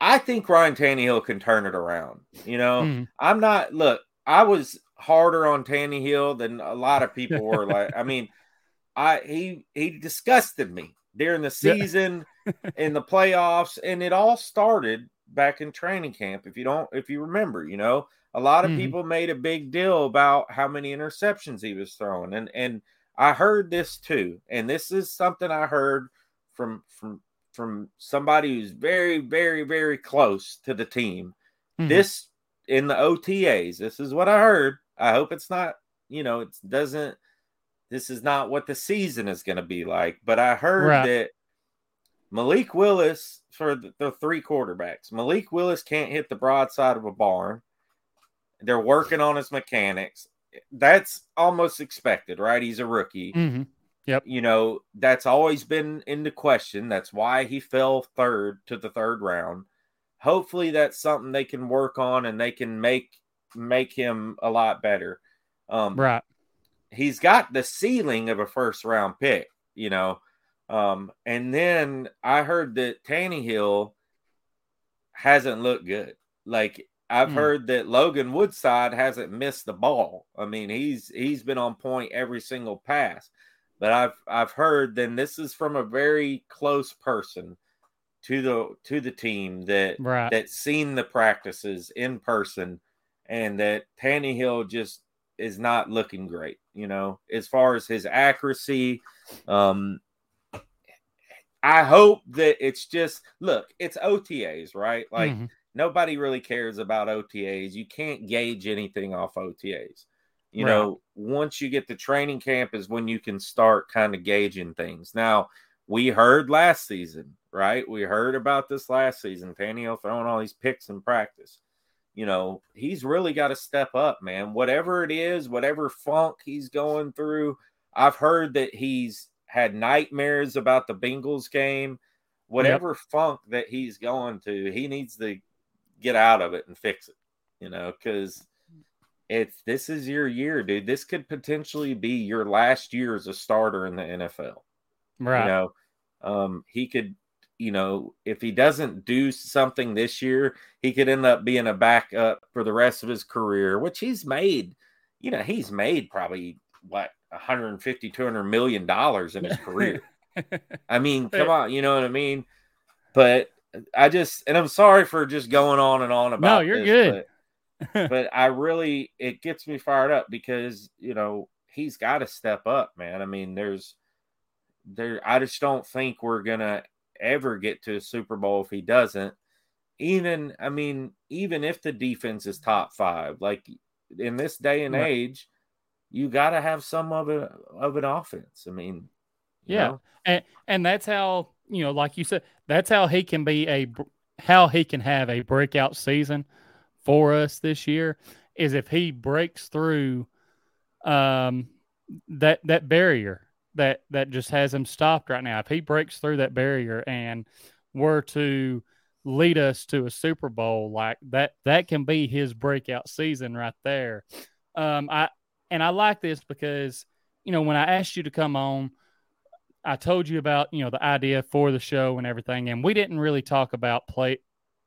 i think ryan Tannehill can turn it around you know mhm. I'm not look, I was harder on Tannehill than a lot of people were like I mean, I he he disgusted me during the season in the playoffs and it all started back in training camp if you don't if you remember, you know. A lot of Mhm. people made a big deal about how many interceptions he was throwing and and I heard this too. And this is something I heard from from from somebody who's very very very close to the team Mhm. this in the OTAs. This is what I heard. I hope it's not, you know, it doesn't. This is not what the season is going to be like. But I heard Right. that Malik Willis for the, the three quarterbacks. Malik Willis can't hit the broadside of a barn. They're working on his mechanics. That's almost expected, right? He's a rookie Mhm. you know, that's always been into question. That's why he fell third to the third round. Hopefully that's something they can work on and they can make make him a lot better. Um Right. he's got the ceiling of a first round pick, you know. Um, and then I heard that Tannehill hasn't looked good. Like I've mm. heard that Logan Woodside hasn't missed the ball. I mean, he's he's been on point every single pass. But I've I've heard then this is from a very close person to the to the team that right. that's seen the practices in person and that Tannehill just is not looking great, you know, as far as his accuracy. Um I hope that it's just look, it's OTAs, right? Like mm-hmm. nobody really cares about OTAs. You can't gauge anything off OTAs. You right. know, once you get the training camp is when you can start kind of gauging things. Now, we heard last season, right? We heard about this last season. Tannehill throwing all these picks in practice. You know, he's really got to step up, man. Whatever it is, whatever funk he's going through. I've heard that he's had nightmares about the Bengals game. Whatever yep. funk that he's going to, he needs to get out of it and fix it, you know, because it's this is your year, dude. This could potentially be your last year as a starter in the NFL. Right. You know, um, he could, you know, if he doesn't do something this year, he could end up being a backup for the rest of his career, which he's made, you know, he's made probably what 150, 200 million dollars in his career. I mean, come on, you know what I mean? But I just, and I'm sorry for just going on and on about. No, you're this, good but I really it gets me fired up because you know he's got to step up, man. I mean, there's there. I just don't think we're gonna ever get to a Super Bowl if he doesn't. Even I mean, even if the defense is top five, like in this day and right. age, you got to have some of it of an offense. I mean, yeah, know? and and that's how you know, like you said, that's how he can be a how he can have a breakout season for us this year is if he breaks through um, that that barrier that that just has him stopped right now. If he breaks through that barrier and were to lead us to a Super Bowl like that, that can be his breakout season right there. Um, I and I like this because you know when I asked you to come on, I told you about you know the idea for the show and everything, and we didn't really talk about play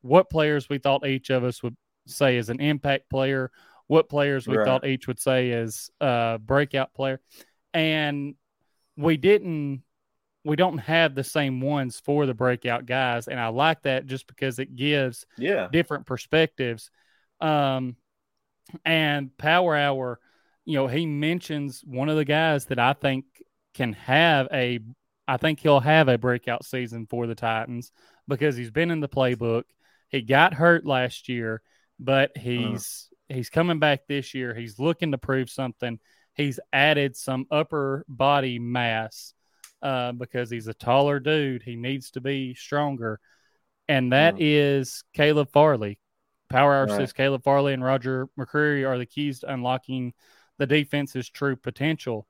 what players we thought each of us would say as an impact player, what players we right. thought each would say as a breakout player. And we didn't we don't have the same ones for the breakout guys. And i like that just because it gives yeah. different perspectives. Um and power hour you know he mentions one of the guys that i think can have a i think he'll have a breakout season for the titans because he's been in the playbook. He got hurt last year but uh-huh. he's uh. he's coming back this year. He's looking to prove something. He's added some upper body mass uh, because he's a taller dude. He needs to be stronger, and that uh. is Caleb Farley. Power Hour right. says Caleb Farley and Roger McCreary are the keys to unlocking the defense's true potential.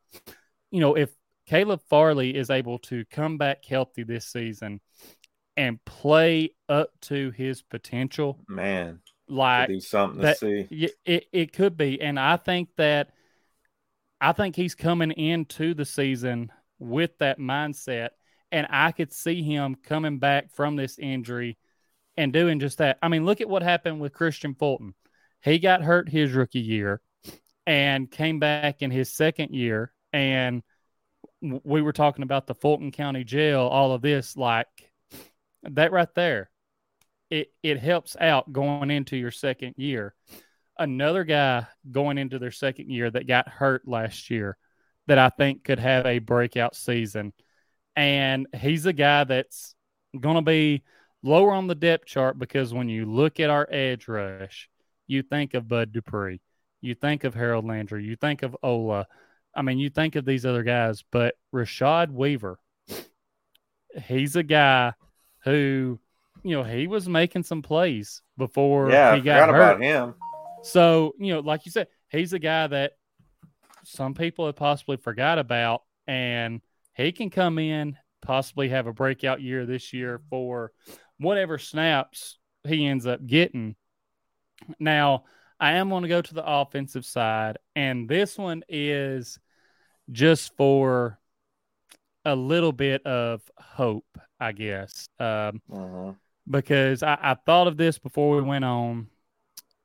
You know, if Caleb Farley is able to come back healthy this season and play up to his potential, man, like be something that, to see. It, it could be, and I think that I think he's coming into the season with that mindset, and I could see him coming back from this injury and doing just that. I mean, look at what happened with Christian Fulton. He got hurt his rookie year and came back in his second year, and we were talking about the Fulton County Jail, all of this, like that right there it it helps out going into your second year. Another guy going into their second year that got hurt last year that I think could have a breakout season. And he's a guy that's going to be lower on the depth chart because when you look at our edge rush, you think of Bud Dupree, you think of Harold Landry, you think of Ola. I mean, you think of these other guys, but Rashad Weaver, he's a guy who you know, he was making some plays before yeah, he got hurt. about him. So, you know, like you said, he's a guy that some people have possibly forgot about, and he can come in, possibly have a breakout year this year for whatever snaps he ends up getting. Now, I am going to go to the offensive side, and this one is just for a little bit of hope, I guess. Um, uh-huh because I, I, thought of this before we went on,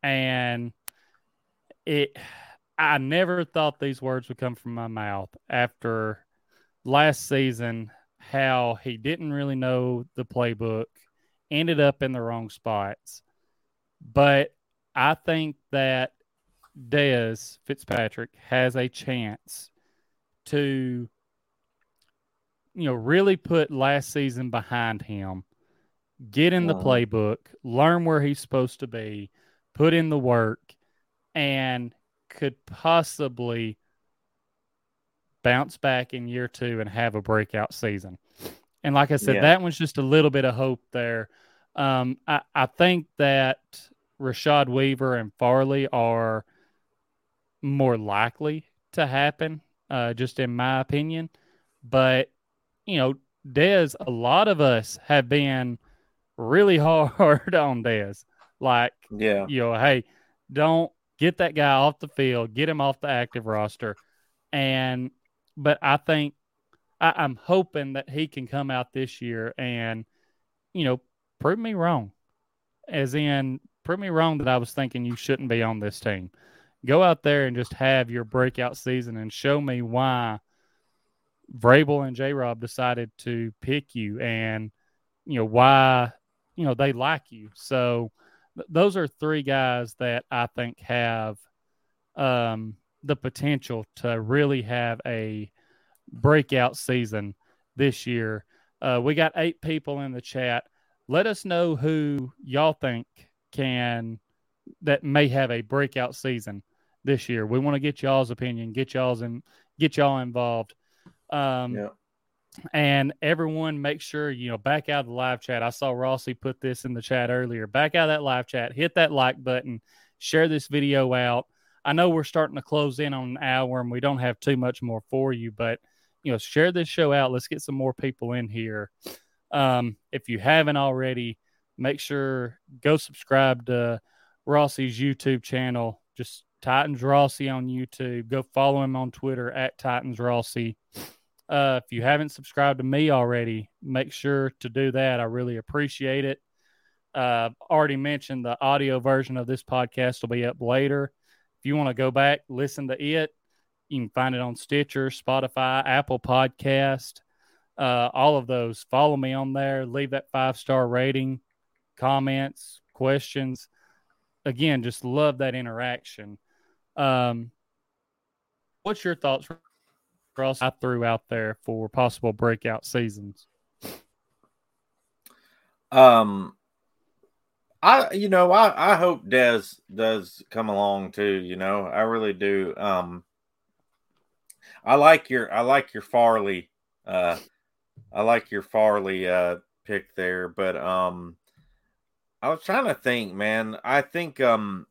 And it I never thought these words would come from my mouth after last season how he didn't really know the playbook, ended up in the wrong spots. But I think that Dez Fitzpatrick has a chance to, you know, really put last season behind him, get in the playbook, learn where he's supposed to be, put in the work, and could possibly bounce back in year two and have a breakout season. And like I said, yeah. that one's just a little bit of hope there. Um, I, I think that Rashad Weaver and Farley are more likely to happen, uh, just in my opinion. But, you know, Dez, a lot of us have been really hard on Dez. Like, yeah, you know, hey, don't get that guy off the field, get him off the active roster. And, but I think I, I'm hoping that he can come out this year and, you know, prove me wrong. As in, prove me wrong that I was thinking you shouldn't be on this team. Go out there and just have your breakout season and show me why Vrabel and J Rob decided to pick you and, you know, why, you know, they like you. So, those are three guys that I think have um, the potential to really have a breakout season this year. Uh, we got eight people in the chat. Let us know who y'all think can that may have a breakout season this year. We want to get y'all's opinion, get y'all's and get y'all involved. Um, yeah and everyone make sure you know back out of the live chat. I saw rossi put this in the chat earlier. Back out of that live chat. Hit that like button. Share this video out. I know we're starting to close in on an hour and we don't have too much more for you but you know share this show out. Let's get some more people in here. Um, if you haven't already make sure go subscribe to rossi's youtube channel. Just titans rossi on youtube. Go follow him on twitter at titans rossi uh, if you haven't subscribed to me already, make sure to do that. I really appreciate it. Uh, already mentioned the audio version of this podcast will be up later. If you want to go back, listen to it, you can find it on Stitcher, Spotify, Apple Podcast, uh, all of those. Follow me on there. Leave that five star rating, comments, questions. Again, just love that interaction. Um, what's your thoughts else I threw out there for possible breakout seasons? Um, I you know I I hope Dez does come along too. You know I really do. Um, I like your I like your Farley. Uh, I like your Farley uh pick there, but um, I was trying to think, man. I think um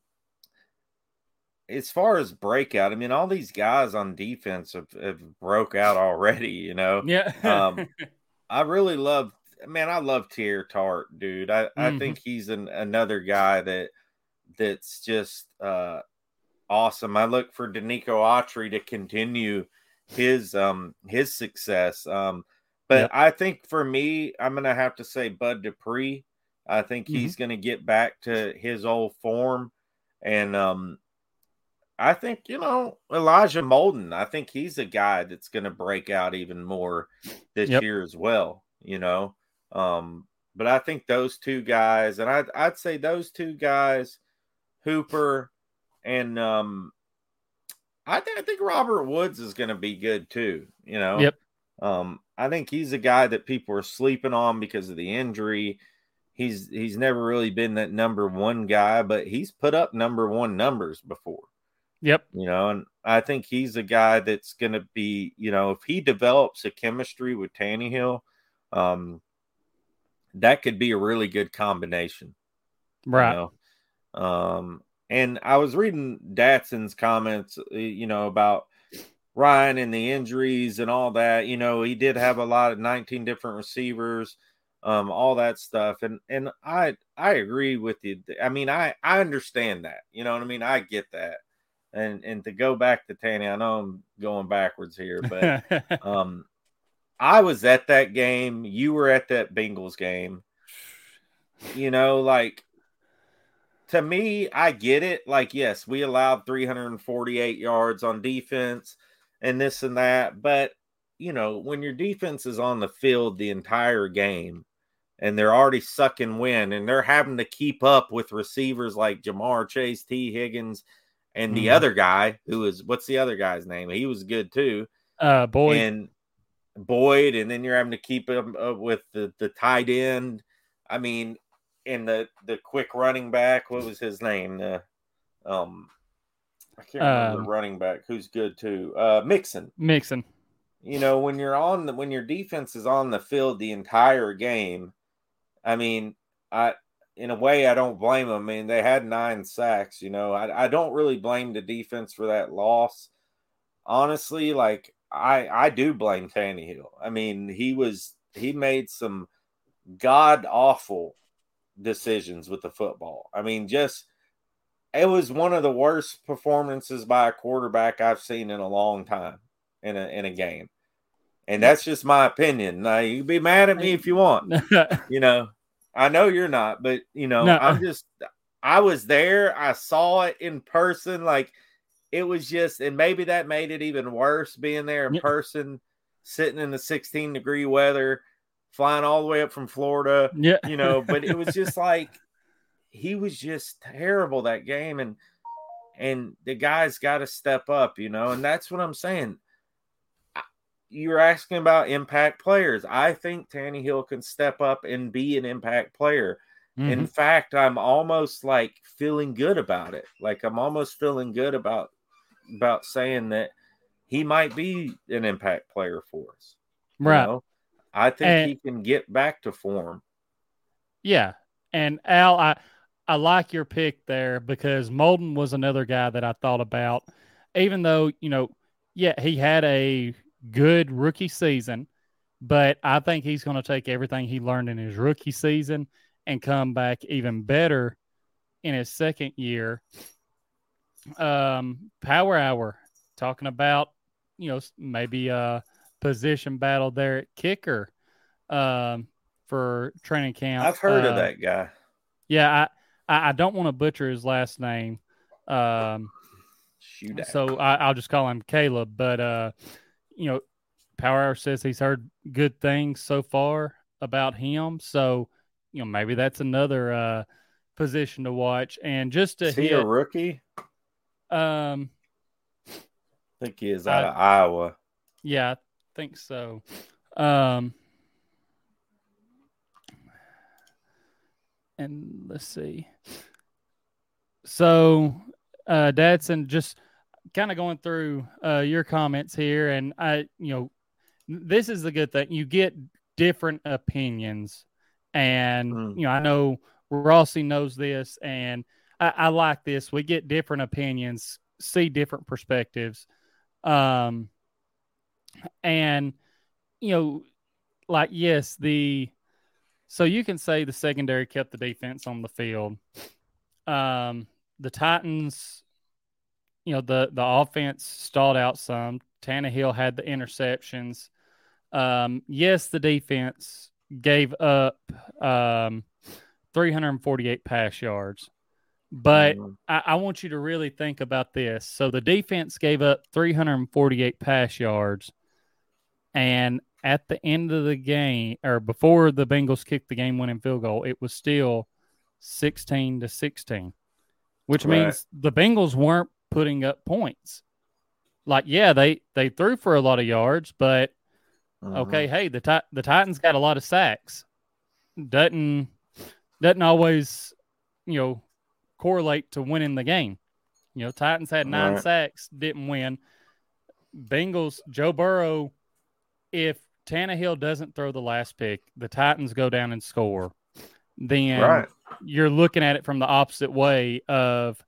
as far as breakout, I mean, all these guys on defense have, have broke out already. You know, yeah. um, I really love, man. I love Teair Tart, dude. I, mm-hmm. I think he's an, another guy that that's just uh, awesome. I look for Denico Autry to continue his um his success. Um, but yep. I think for me, I'm gonna have to say Bud Dupree. I think mm-hmm. he's gonna get back to his old form, and um, I think, you know, Elijah Molden, I think he's a guy that's going to break out even more this yep. year as well, you know. Um, but I think those two guys, and I'd, I'd say those two guys, Hooper and um, I, th- I think Robert Woods is going to be good too, you know. Yep. Um, I think he's a guy that people are sleeping on because of the injury. He's he's never really been that number one guy, but he's put up number one numbers before. Yep. You know, and I think he's a guy that's going to be, you know, if he develops a chemistry with Tannehill, um, that could be a really good combination. Right. You know? Um, and I was reading Datson's comments, uh, you know, about Ryan and the injuries and all that. You know, he did have a lot of 19 different receivers, um, all that stuff. And and I I agree with you. I mean, I I understand that. You know what I mean? I get that and and to go back to Tanny, I know I'm going backwards here, but um, I was at that game. You were at that Bengals game. You know, like to me, I get it. Like, yes, we allowed 348 yards on defense and this and that, but you know, when your defense is on the field the entire game and they're already sucking wind and they're having to keep up with receivers like Ja'Marr Chase, Tee Higgins, and the mm. other guy who is what's the other guy's name? He was good too. Uh, Boyd and Boyd, and then you're having to keep him up with the the tight end. I mean, in the the quick running back, what was his name? The um, I can't remember um, the running back who's good too. Uh, Mixon. Mixon. You know, when you're on the when your defense is on the field the entire game, I mean, I in a way I don't blame them. I mean, they had nine sacks. You know, I I don't really blame the defense for that loss. Honestly, like I I do blame Tannehill. I mean, he was he made some god awful decisions with the football. I mean, just it was one of the worst performances by a quarterback I've seen in a long time in a in a game. And that's just my opinion. Now you can be mad at me if you want. you know, I know you're not, but you know, no. I'm just I was there, I saw it in person, like it was just, and maybe that made it even worse being there in person, sitting in the 16 degree weather, flying all the way up from Florida. Yeah. You know, but it was just like he was just terrible that game. And and the guys got to step up, you know, and that's what I'm saying. You're asking about impact players. I think Tannehill can step up and be an impact player. Mm-hmm. In fact, I'm almost like feeling good about it. Like I'm almost feeling good about about saying that he might be an impact player for us. Right. Know? I think and, he can get back to form. Yeah. And Al, I I like your pick there because Molden was another guy that I thought about. Even though, you know, yeah, he had a good rookie season, but I think he's going to take everything he learned in his rookie season and come back even better in his second year um, Power Hour talking about you know maybe a position battle there at kicker um, for training camp. I've heard uh, of that guy. Yeah, I I don't want to butcher his last name. Um, so I, will just call him Caleb. But uh, you know, Power Hour says he's heard good things so far about him. So you know, maybe that's another uh, position to watch. And just to Is hit, he a rookie? Um, I think he is out I, of Iowa. Yeah, I think so. Um, and let's see. So, uh, Dadson, just kind of going through uh, your comments here, and I, you know, this is the good thing. You get different opinions, and mm. you know, I know Rossi knows this, and I, I, like this. We get different opinions, see different perspectives. Um, and, you know, like, yes, the, so you can say the secondary kept the defense on the field. Um, the Titans, you know, the, the offense stalled out some. Tannehill had the interceptions. Um, yes, the defense gave up um, 348 pass yards. But mm-hmm. I, I, want you to really think about this. So the defense gave up 348 pass yards, and at the end of the game, or before the Bengals kicked the game-winning field goal, it was still 16 to 16, which right. means the Bengals weren't putting up points. Like, yeah, they they threw for a lot of yards, but mm-hmm. okay, hey, the the Titans got a lot of sacks. Doesn't doesn't always, you know, correlate to winning the game. You know, Titans had nine right. sacks, didn't win. Bengals, Joe Burrow, if Tannehill doesn't throw the last pick, the Titans go down and score. Then right. you're looking at it from the opposite way of,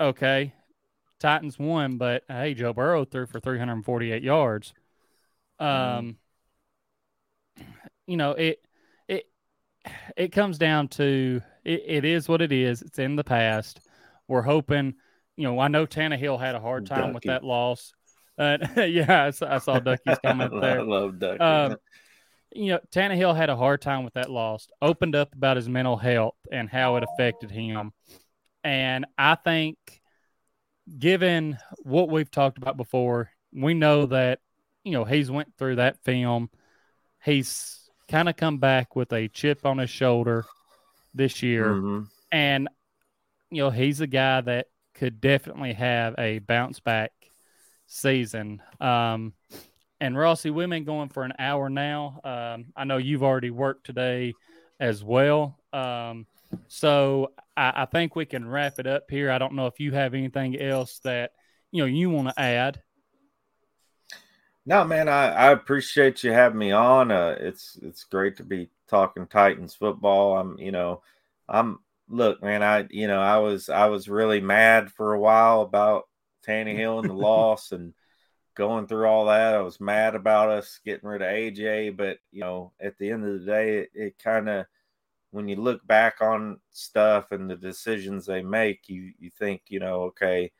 okay, Titans won, but hey, Joe Burrow threw for 348 yards. Um, mm. you know, it it it comes down to it, it is what it is. It's in the past. We're hoping, you know, I know Tannehill had a hard time Ducky. with that loss. Uh, yeah, I saw, I saw Ducky's comment there. I love Ducky. Um, you know, Tannehill had a hard time with that loss, opened up about his mental health and how it affected him. And I think, given what we've talked about before, we know that, you know, he's went through that film. He's kind of come back with a chip on his shoulder this year. Mm-hmm. And, you know, he's a guy that could definitely have a bounce back season. Um, and Rossi, we've been going for an hour now. Um, I know you've already worked today as well. Um, so I, I, think we can wrap it up here. I don't know if you have anything else that you know you want to add. No, man, I, I appreciate you having me on. Uh, it's it's great to be talking Titans football. I'm you know, I'm look, man, I you know I was I was really mad for a while about Tannehill and the loss and going through all that. I was mad about us getting rid of AJ, but you know, at the end of the day, it, it kind of when you look back on stuff and the decisions they make, you you think, you know, okay,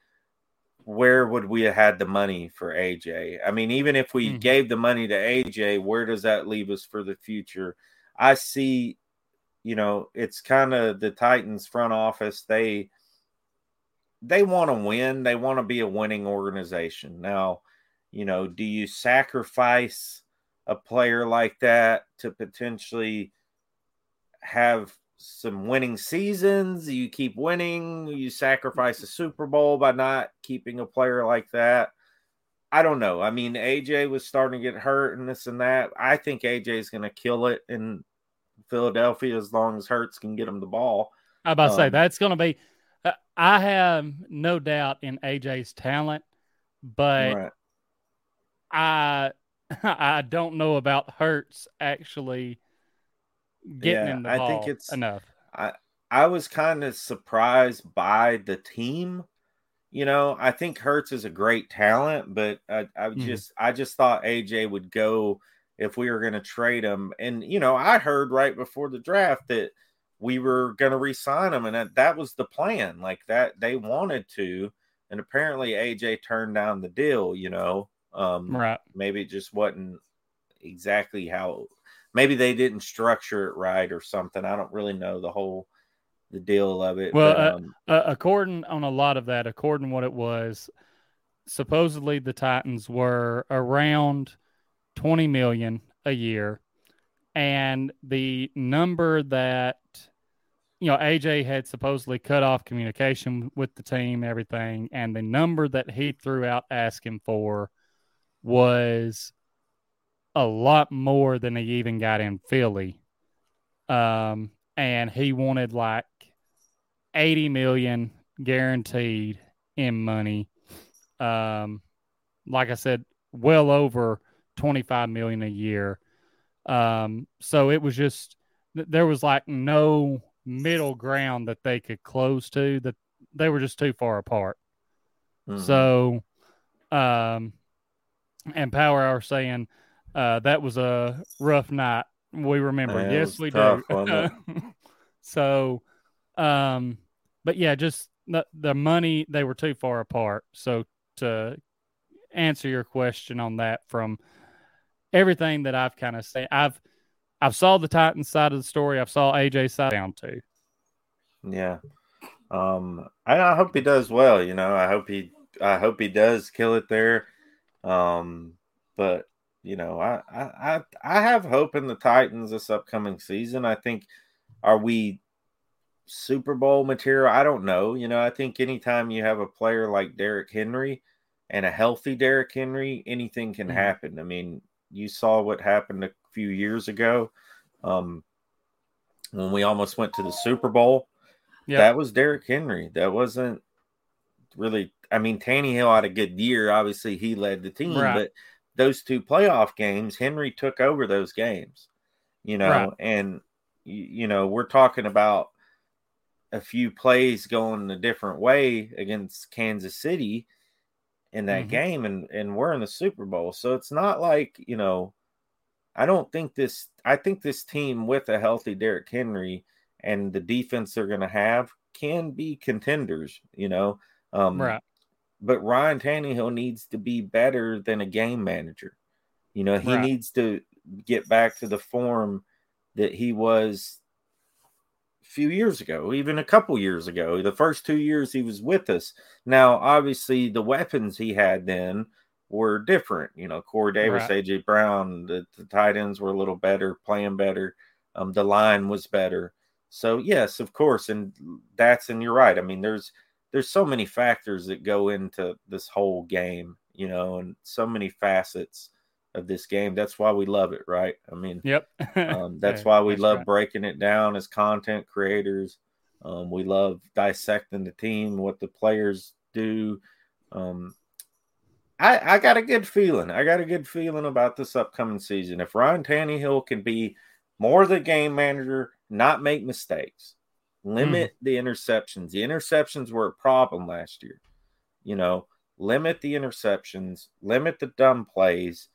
where would we have had the money for AJ? I mean, even if we mm-hmm. gave the money to AJ, where does that leave us for the future? I see, you know, it's kind of the Titans front office. They they want to win. They want to be a winning organization. Now, you know, do you sacrifice a player like that to potentially have some winning seasons? You keep winning, you sacrifice a Super Bowl by not keeping a player like that. I don't know. I mean, AJ was starting to get hurt and this and that. I think AJ is going to kill it in Philadelphia as long as Hurts can get him the ball. I about to um, say that's going to be. Uh, I have no doubt in AJ's talent, but right. I I don't know about Hurts actually getting yeah, in the I think it's enough. I I was kind of surprised by the team. You know, I think Hurts is a great talent, but I, I mm. just I just thought AJ would go if we were going to trade him. And you know, I heard right before the draft that we were going to re-sign him, and that, that was the plan. Like that, they wanted to, and apparently AJ turned down the deal. You know, um, right? Maybe it just wasn't exactly how. Maybe they didn't structure it right or something. I don't really know the whole the deal of it. Well, but, uh, um, uh, uh, according on a lot of that, according what it was, supposedly the Titans were around twenty million a year, and the number that you know AJ had supposedly cut off communication with the team, everything, and the number that he threw out asking for was a lot more than he even got in Philly. Um, and he wanted like 80 million guaranteed in money. Um, like I said, well over 25 million a year. Um, so it was just, there was like no middle ground that they could close to that they were just too far apart. Mm-hmm. So, um, and Power Hour saying uh, that was a rough night. We remember. Yes, we tough, do. so, um, but yeah, just the, the money, they were too far apart. So, to answer your question on that from everything that I've kind of seen, I've, I've saw the Titans side of the story. I've saw AJ side down too. Yeah. Um, I, I hope he does well. You know, I hope he, I hope he does kill it there. Um, but you know, I, I I have hope in the Titans this upcoming season. I think are we Super Bowl material? I don't know. You know, I think anytime you have a player like Derrick Henry and a healthy Derrick Henry, anything can mm-hmm. happen. I mean, you saw what happened a few years ago um, when we almost went to the Super Bowl. Yep. That was Derrick Henry. That wasn't really I mean, Tannehill had a good year. Obviously, he led the team, right. but those two playoff games, Henry took over those games, you know, right. and, you know, we're talking about a few plays going a different way against Kansas City in that mm-hmm. game, and, and we're in the Super Bowl. So it's not like, you know, I don't think this, I think this team with a healthy Derrick Henry and the defense they're going to have can be contenders, you know. Um, right but Ryan Tannehill needs to be better than a game manager. You know, he right. needs to get back to the form that he was a few years ago, even a couple years ago. The first two years he was with us. Now, obviously, the weapons he had then were different. You know, Corey Davis, right. AJ Brown, the, the, tight ends were a little better, playing better. Um, the line was better. So yes, of course, and that's and you're right. I mean, there's there's so many factors that go into this whole game, you know, and so many facets of this game. That's why we love it, right? I mean, yep. um, that's why we that's love right. breaking it down as content creators. Um, we love dissecting the team, what the players do. Um, I, I got a good feeling. I got a good feeling about this upcoming season. If Ryan Tannehill can be more the game manager, not make mistakes, limit mm. the interceptions. The interceptions were a problem last year. You know, limit the interceptions, limit the dumb plays,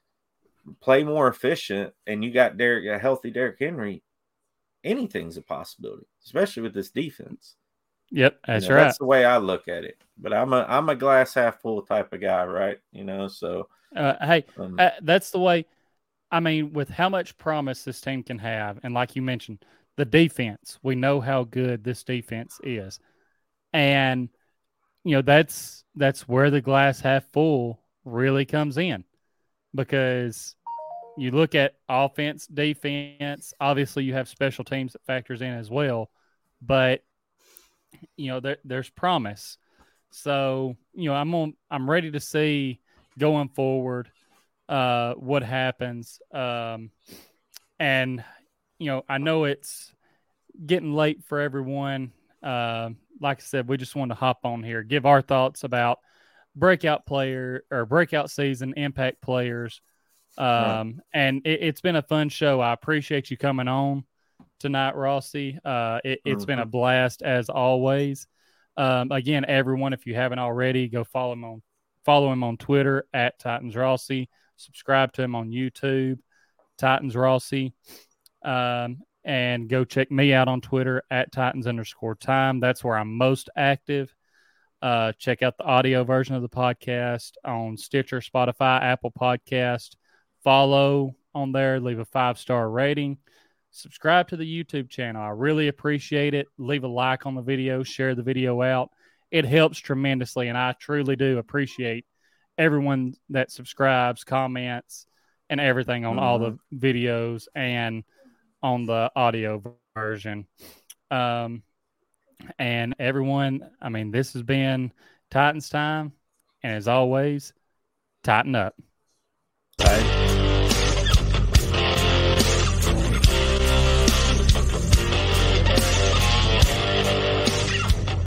play more efficient, and you got Derrick a healthy Derrick Henry. Anything's a possibility, especially with this defense. Yep, that's you know, right. That's the way I look at it. But I'm a I'm a glass half full type of guy, right? You know, so uh, hey, um, uh, that's the way. I mean, with how much promise this team can have, and like you mentioned, the defense, we know how good this defense is, and you know that's that's where the glass half full really comes in, because you look at offense, defense. Obviously, you have special teams that factors in as well, but you know there, there's promise. So you know I'm on. I'm ready to see going forward uh, what happens. Um, and you know I know it's getting late for everyone. Uh, like I said, we just wanted to hop on here, give our thoughts about breakout player or breakout season impact players. Um, and it, has been a fun show. I appreciate you coming on tonight, Rossi. Uh, it, has mm-hmm. been a mm-hmm. blast as always. Um, again, everyone, if you haven't already, go follow him on follow him on Twitter at Titans Rossi. Subscribe to him on YouTube, Titans Rossi. Um, and go check me out on Twitter at Titans underscore time. That's where I'm most active. Uh, check out the audio version of the podcast on Stitcher, Spotify, Apple Podcast. Follow on there, leave a five star rating subscribe to the YouTube channel. I really appreciate it. Leave a like on the video, share the video out. It helps tremendously, and I truly do appreciate everyone that subscribes, comments, and everything on mm-hmm. all the mm-hmm. videos and on the audio version. Um, and everyone, I mean, this has been Titans time, and as always, Titan Up. Bye.